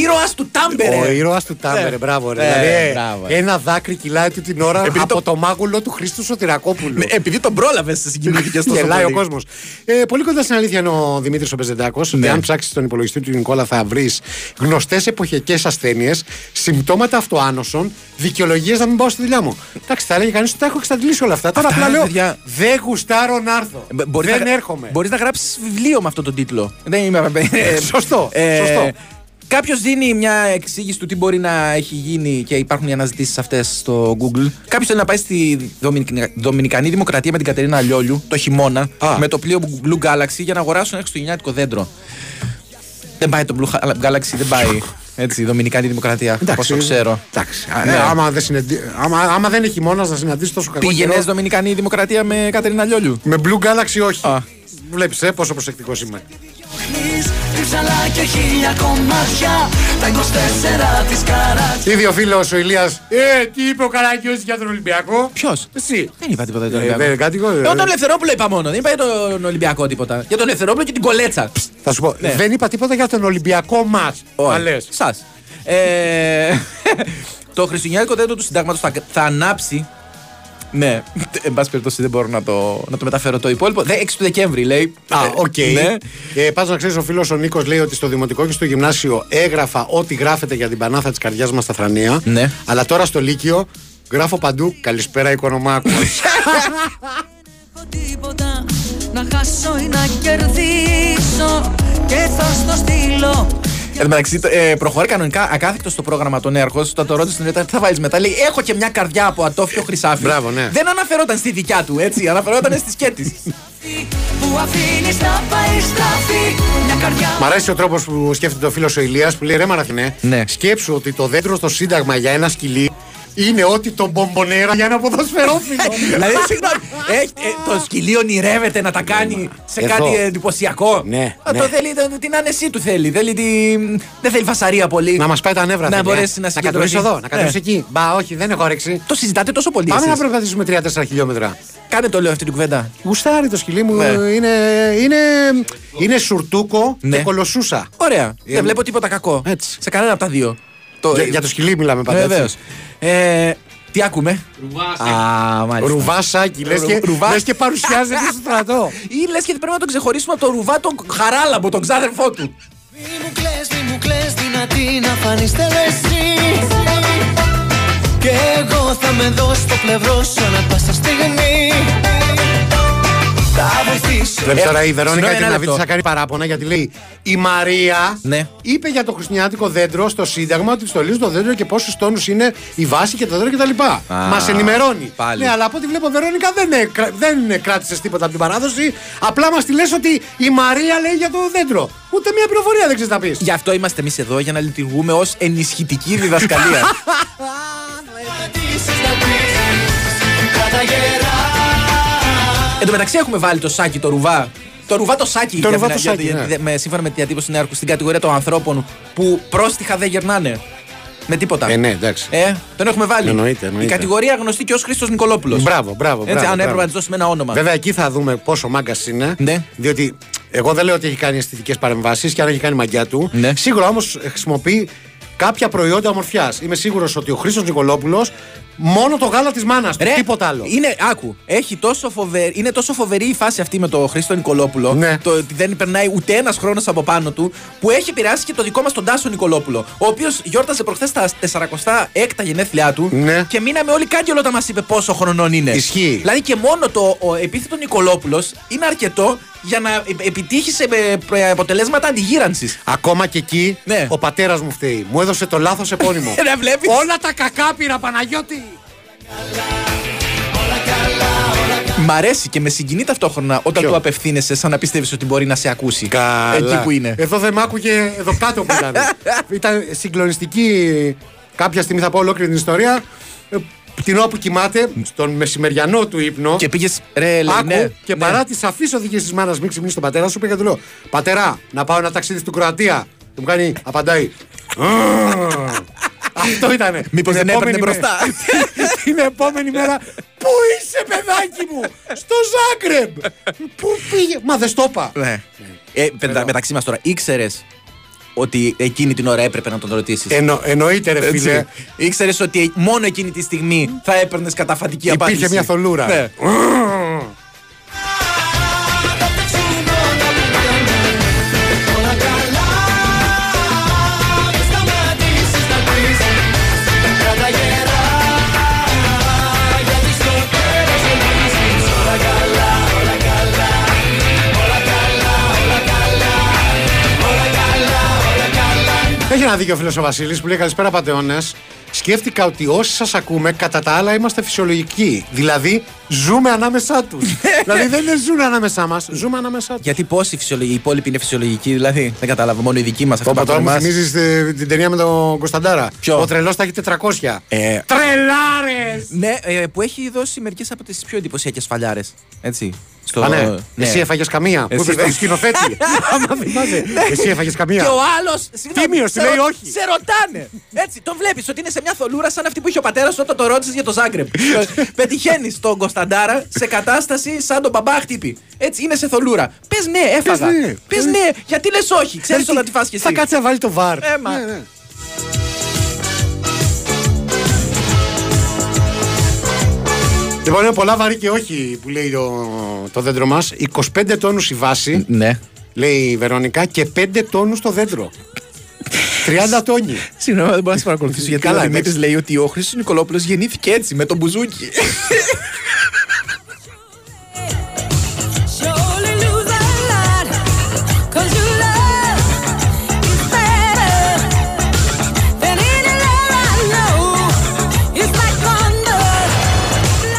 ήρωας του Τάμπερε. Ο ήρωας του Τάμπερε, Ναι. μπράβο. Ρε. Ναι, δηλαδή, μπράβο. ένα δάκρυ κυλάει του την ώρα Επειδή από το- το... μάγουλο του Χρήστου Σωτηρακόπουλου. Ναι, Επειδή τον πρόλαβες, συγκινήθηκε τόσο Γελάει ο πολύ. κόσμος. Ε, πολύ κοντά στην αλήθεια είναι ο Δημήτρης ο Πεζεντάκος. Ναι. Ότι αν ψάξεις τον υπολογιστή του Νικόλα, θα βρεις γνωστές εποχιακές ασθένειες, συμπτώματα αυτοάνωσων, δικαιολογίες να μην πάω στη δουλειά μου. Εντάξει, θα έλεγε κανείς ότι τα έχω εξαντλήσει όλα αυτά. Τώρα Αυτά, απλά λέω παιδιά. δεν γουστάρω να έρθω. Ε, Μπορείς δεν να, έρχομαι. Μπορείς να γράψεις βιβλίο με αυτό τον τίτλο. Δεν είμαι. ε, Σωστό, σωστό. Κάποιος δίνει μια εξήγηση του τι μπορεί να έχει γίνει και υπάρχουν οι αναζητήσεις αυτές στο Google. Κάποιος θέλει να πάει στη Δομινικ- Δομινικανή Δημοκρατία με την Κατερίνα Λιόλιου το χειμώνα με το πλοίο Blue Galaxy για να αγοράσουν ένα χριστουγεννιάτικο δέντρο. Δεν πάει το Blue Galaxy, δεν πάει. Έτσι, η Δομινικανή Δημοκρατία. όσο ξέρω. Εντάξει. Ναι. Ε, άμα, δεν συνεντι... άμα, άμα δεν έχει χειμώνα να συναντήσει τόσο κακό. Πήγαινες καιρό, Δομινικανή Δημοκρατία με Κατερίνα Λιόλιου; Με Blue Galaxy όχι. Βλέπεις ε, πόσο προσεκτικός είμαι. Τρίψαλα και χίλια κομμάτια Τα 24 της καράτια Ήδη ο φίλος ο Ηλίας. Ε, τι είπε ο Καραγκιόζη για τον Ολυμπιακό; Ποιος; Εσύ. Δεν είπα τίποτα για τον Ε, Ολυμπιακό. δεν, κάτι εγώ, ε. Εγώ τον Ελευθερόπουλο είπα μόνο. Δεν είπα για τον Ολυμπιακό τίποτα. Για τον Ελευθερόπουλο και την κολέτσα. Θα σου πω, Ναι. δεν είπα τίποτα για τον Ολυμπιακό μας. Όχι. Σας. Ε, το χριστουγεννιάτικο δέντρο του συντάγματος θα, θα ανάψει. Ναι, εν πάση περιπτώσει δεν μπορώ να το, να το μεταφέρω το υπόλοιπο. Δε- 6 του Δεκέμβρη λέει. Α, οκ. Ναι. Ε, Πάντως να ξέρεις, ο φίλος ο Νίκος λέει ότι στο δημοτικό και στο γυμνάσιο έγραφα ό,τι γράφετε για την πανάθα της καρδιάς μας στα θρανία. Ναι. Αλλά τώρα στο Λύκειο γράφω παντού Καλησπέρα Οικονομάκος. τίποτα Να χάσω ή να κερδίσω Και θα στο στείλω Εν τω μεταξύ, το- ε, προχωρεί κανονικά ακάθεκτο στο πρόγραμμα τον Νέαρχο. Όταν το ρώτησε, τι θα βάλεις μετά. Λέει: Έχω και μια καρδιά από ατόφιο χρυσάφι. Μπράβο, ναι. Δεν αναφερόταν στη δικιά του, έτσι. Αναφερόταν στη σκέτη. Που αφήνεις να πάει στραφή Μια καρδιά Μ' αρέσει ο τρόπος που σκέφτεται ο φίλος ο Ηλίας που λέει ρε Μαραθινέ, Ναι. σκέψου ότι το δέντρο στο Σύνταγμα για ένα σκυλί είναι ότι το μπομπονέρα για ένα ποδοσφαιρόφιλο. δηλαδή, συγγνώμη, έχει- ε, το σκυλί ονειρεύεται να τα κάνει σε Εδώ. κάτι εντυπωσιακό; Ναι, Α, ναι. Το θέλει, το- την άνεσή του θέλει. θέλει τη- δεν θέλει φασαρία πολύ. Να μας πάει τα νεύρα Να θέλει, ε. μπορέσει να να συγκεντρωθεί. κατεβείς εδώ, να κατεβείς Ναι. εκεί. Μπα, όχι, δεν έχω όρεξη. Το συζητάτε τόσο πολύ. Πάμε να εσείς. περπατήσουμε 3-4 χιλιόμετρα. Κάνε το λέω αυτή την κουβέντα. Γουστάρει το σκυλί μου. Ναι. Είναι, είναι, είναι σουρτούκο Ναι. και κολοσούσα. Ωραία. Ε, Δεν βλέπω τίποτα κακό. Έτσι. Σε κανένα από τα δύο. Το... Για, για το σκυλί μιλάμε πάντα. Βεβαίως. έτσι. Ε, τι ακούμε. Α, μάλιστα. Ρουβάσάκι, λες και, Ρου- ρουβά- λες και παρουσιάζεται στο στρατό. Ή λες και πρέπει να τον ξεχωρίσουμε από το ρουβά τον χαράλαμπο, τον ξάδερφό του. Μη μου κλαις, μη μου κλαις δυνατή να φανείς θέλω εσύ Και εγώ θα με δω στο πλευρό σου ανά πάσα στιγμή Θα βοηθήσω Βλέπεις τώρα η Βερόνικα συγγνώμη, την ένα Αβίτη λεπτό. θα κάνει παράπονα γιατί λέει Η Μαρία Ναι. είπε για το χριστιανάτικο δέντρο στο Σύνταγμα ότι στολίζει το δέντρο και πόσους τόνους είναι η βάση και το δέντρο κτλ. Μας ενημερώνει. πάλι. Ναι, αλλά από ό,τι βλέπω, Βερόνικα δεν, ε, κρα- δεν κράτησες τίποτα από την παράδοση. Απλά μας τη λες ότι η Μαρία λέει για το δέντρο. Ούτε μία πληροφορία δεν ξέρεις να πεις. Γι' αυτό είμαστε εμείς εδώ, για να λειτουργούμε ως ενισχυτική διδασκαλία. Εν τω μεταξύ έχουμε βάλει το σάκι, το ρουβά. Το ρουβά το σάκι, Το για ρουβά την- το για- σάκι, για- ναι. για- με, σύμφωνα με τη διατύπωση του Νέαρχου στην κατηγορία των ανθρώπων που πρόστιχα δεν γερνάνε. Με τίποτα. Ε, ναι, εντάξει. Ε, τον έχουμε βάλει. Εννοείται, Η εννοείται. κατηγορία γνωστή και ως Χρήστος Νικολόπουλος. Μπράβο, μπράβο. Έτσι, μπράβο, αν έπρεπε μπράβο. να της δώσουμε ένα όνομα. Βέβαια, εκεί θα δούμε πόσο μάγκας είναι. Ναι. Διότι εγώ δεν λέω ότι έχει κάνει αισθητικές παρεμβάσεις και αν έχει κάνει μαγιά του. Ναι. Σίγουρα όμως χρησιμοποιεί κάποια προϊόντα ομορφιάς. Είμαι σίγουρος ότι ο Χρήστος Νικολόπουλος Μόνο το γάλα της μάνας του. Ρε, Τίποτα άλλο. Είναι, άκου, έχει τόσο φοβερή, είναι τόσο φοβερή η φάση αυτή με τον Χρήστο Νικολόπουλο. Ναι. Το ότι δεν περνάει ούτε ένας χρόνος από πάνω του, που έχει επηρεάσει και το δικό μας τον Τάσο Νικολόπουλο. Ο οποίος γιόρταζε προχθές τα 46 γενέθλιά του Ναι. και μείναμε όλοι κάγκελο όταν μας είπε πόσο χρονών είναι. Ισχύει. Δηλαδή και μόνο το ο επίθετο Νικολόπουλος είναι αρκετό για να ε- επιτύχει σε ε, προ- αποτελέσματα αντιγύρανσης. Ακόμα και εκεί Ναι. ο πατέρας μου φταίει. Μου έδωσε το λάθος επώνυμο. Δεν βλέπεις. Όλα τα κακά πήρα, Παναγιώτη. Μ' αρέσει και με συγκινεί ταυτόχρονα όταν Ποιο; του απευθύνεσαι σαν να πιστεύεις ότι μπορεί να σε ακούσει. Καλά. Εκεί που είναι. Εδώ δεν μ' άκουγε εδώ κάτω που ήταν. ήταν συγκλονιστική. Κάποια στιγμή θα πω ολόκληρη την ιστορία. Ε, Την ώρα που κοιμάται, στον μεσημεριανό του ύπνο. Και πήγες. Ρε, λέει, Άκου ναι, και ναι. παρά τις σαφεί οδηγίες της μάνας, μην ξυπνήσεις τον πατέρα σου, πήγα και του λέω: Πατέρα, να πάω ένα ταξίδι στην Κροατία. Και μου κάνει, απαντάει. Αυτό ήτανε. Μήπως Την δεν έπαιρνε επόμενη μπροστά. μέρα- Την επόμενη μέρα. Πού είσαι, παιδάκι μου! Στο Ζάγκρεμπ! Πού πήγε! Μα δεν στο είπα. Ναι. Ε, πεντα- μεταξύ μας τώρα, ήξερες ότι εκείνη την ώρα έπρεπε να τον ρωτήσεις; Εννο, εννοείται, ρε φίλε. Ήξερες ότι μόνο εκείνη τη στιγμή θα έπαιρνες καταφατική απάντηση; Υπήρχε μια θολούρα. Ναι. Έχει ένα δίκιο ο φίλος ο Βασίλης που λέει Καλησπέρα, πατεώνες. Σκέφτηκα ότι όσοι σας ακούμε, κατά τα άλλα είμαστε φυσιολογικοί. Δηλαδή, ζούμε ανάμεσά τους. δηλαδή, δεν είναι ζουν ανάμεσά μας, ζούμε ανάμεσά τους. Γιατί πόσοι φυσιολογικοί, οι υπόλοιποι είναι φυσιολογικοί, δηλαδή. Δεν κατάλαβα, μόνο οι δικοί μας. Όπω τώρα μου θυμίζει την ταινία με τον Κωνσταντάρα. Ποιο; Ο τρελός θα έχει 400. Ε, Τρελάρες! ναι, ε, που έχει δώσει μερικές από τις πιο εντυπωσιακές φαλιάρες. Έτσι. Στο, Α, ναι. Εσύ έφαγες καμία. Που Εσύ είπε δεν- στον σκηνοθέτη. Άμα θυμάσαι. Εσύ έφαγες καμία. Και ο άλλο. Τίμιος, λέει όχι. Σε ρωτάνε. Έτσι, τον βλέπεις ότι είναι σε μια θολούρα σαν αυτή που είχε ο πατέρας σου όταν το ρώτησες για το Ζάγκρεπ. Πετυχαίνεις τον Κωνσταντάρα σε κατάσταση σαν τον μπαμπά χτύπη. Έτσι, είναι σε θολούρα. Πες ναι, έφαγα. Πες ναι. Πες ναι, γιατί λες όχι. Ξέρεις όταν τη φας και εσύ. Θα κάτσει να βάλει το βαρ. Λοιπόν, είναι πολλά βαρύ και όχι που λέει το, το δέντρο μας. 25 τόνους η βάση, Ναι. λέει η Βερονικά, και 5 τόνους το δέντρο. 30 τόνοι. Συγγνώμη, δεν μπορώ να σε παρακολουθήσω γιατί Καλά, ο Δημήτρης εντάξει. λέει ότι ο Χρήστο Νικολόπουλος γεννήθηκε έτσι, με τον μπουζούκι.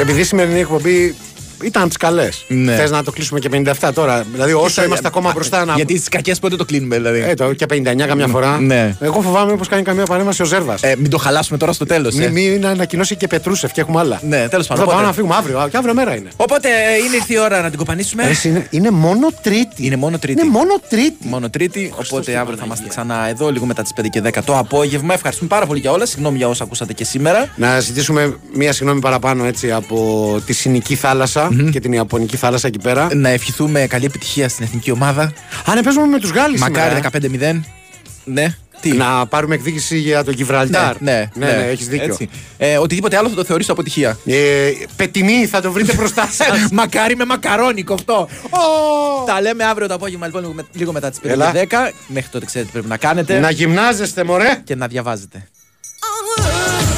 Επειδή η σημερινή εκπομπή ήταν τις καλές. Ναι. Θες να το κλείσουμε και 57 τώρα; Δηλαδή, όσο Κοίτα, είμαστε ακόμα μπροστά να. Γιατί στι κακές πότε το κλείνουμε, δηλαδή; Ε, το, και 59 καμιά φορά. Ναι. Εγώ φοβάμαι μήπως κάνει καμία παρέμβαση ο Ζέρβας. Ε, μην το χαλάσουμε τώρα στο τέλος. Μην μην ανακοινώσει και Πετρούσεφ και έχουμε άλλα. Ναι, τέλος Θα πάντων. πάμε Οπότε, να φύγουμε αύριο. Και αύριο μέρα είναι. οπότε ε, είναι ήρθε η ώρα να την κοπανίσουμε. Εσύ, είναι, είναι μόνο Τρίτη. Είναι μόνο Τρίτη. Είναι μόνο Τρίτη. Μόνο Τρίτη, οπότε αύριο θα είμαστε ξανά εδώ λίγο μετά τις 5 και 10 το απόγευμα. Ευχαριστούμε πάρα πολύ για όλα. Συγγνώμη για όσα ακούσατε και σήμερα. Να ζητήσουμε μία συγγνώμη παραπάνω έτσι από τη Συνική θάλασσα και την Ιαπωνική θάλασσα εκεί πέρα. Να ευχηθούμε καλή επιτυχία στην εθνική ομάδα. Αν παίζουμε με τους Γάλλους Μακάρι 15-0. Ναι. Τι; Να πάρουμε εκδίκηση για τον Γιβραλτάρ. Ναι, ναι, ναι, ναι, έχεις δίκιο. Έτσι. Ε, οτιδήποτε άλλο θα το θεωρήσω αποτυχία. Ε, πετιμί θα το βρείτε μπροστά σας. Μακάρι με μακαρόνι κοφτό. Τα λέμε αύριο το απόγευμα λοιπόν λίγο, με- λίγο μετά τις 5 Έλα. και 10. Μέχρι τότε ξέρετε τι πρέπει να κάνετε να γυμνάζεστε, μωρέ. και να διαβάζετε. Uh-huh.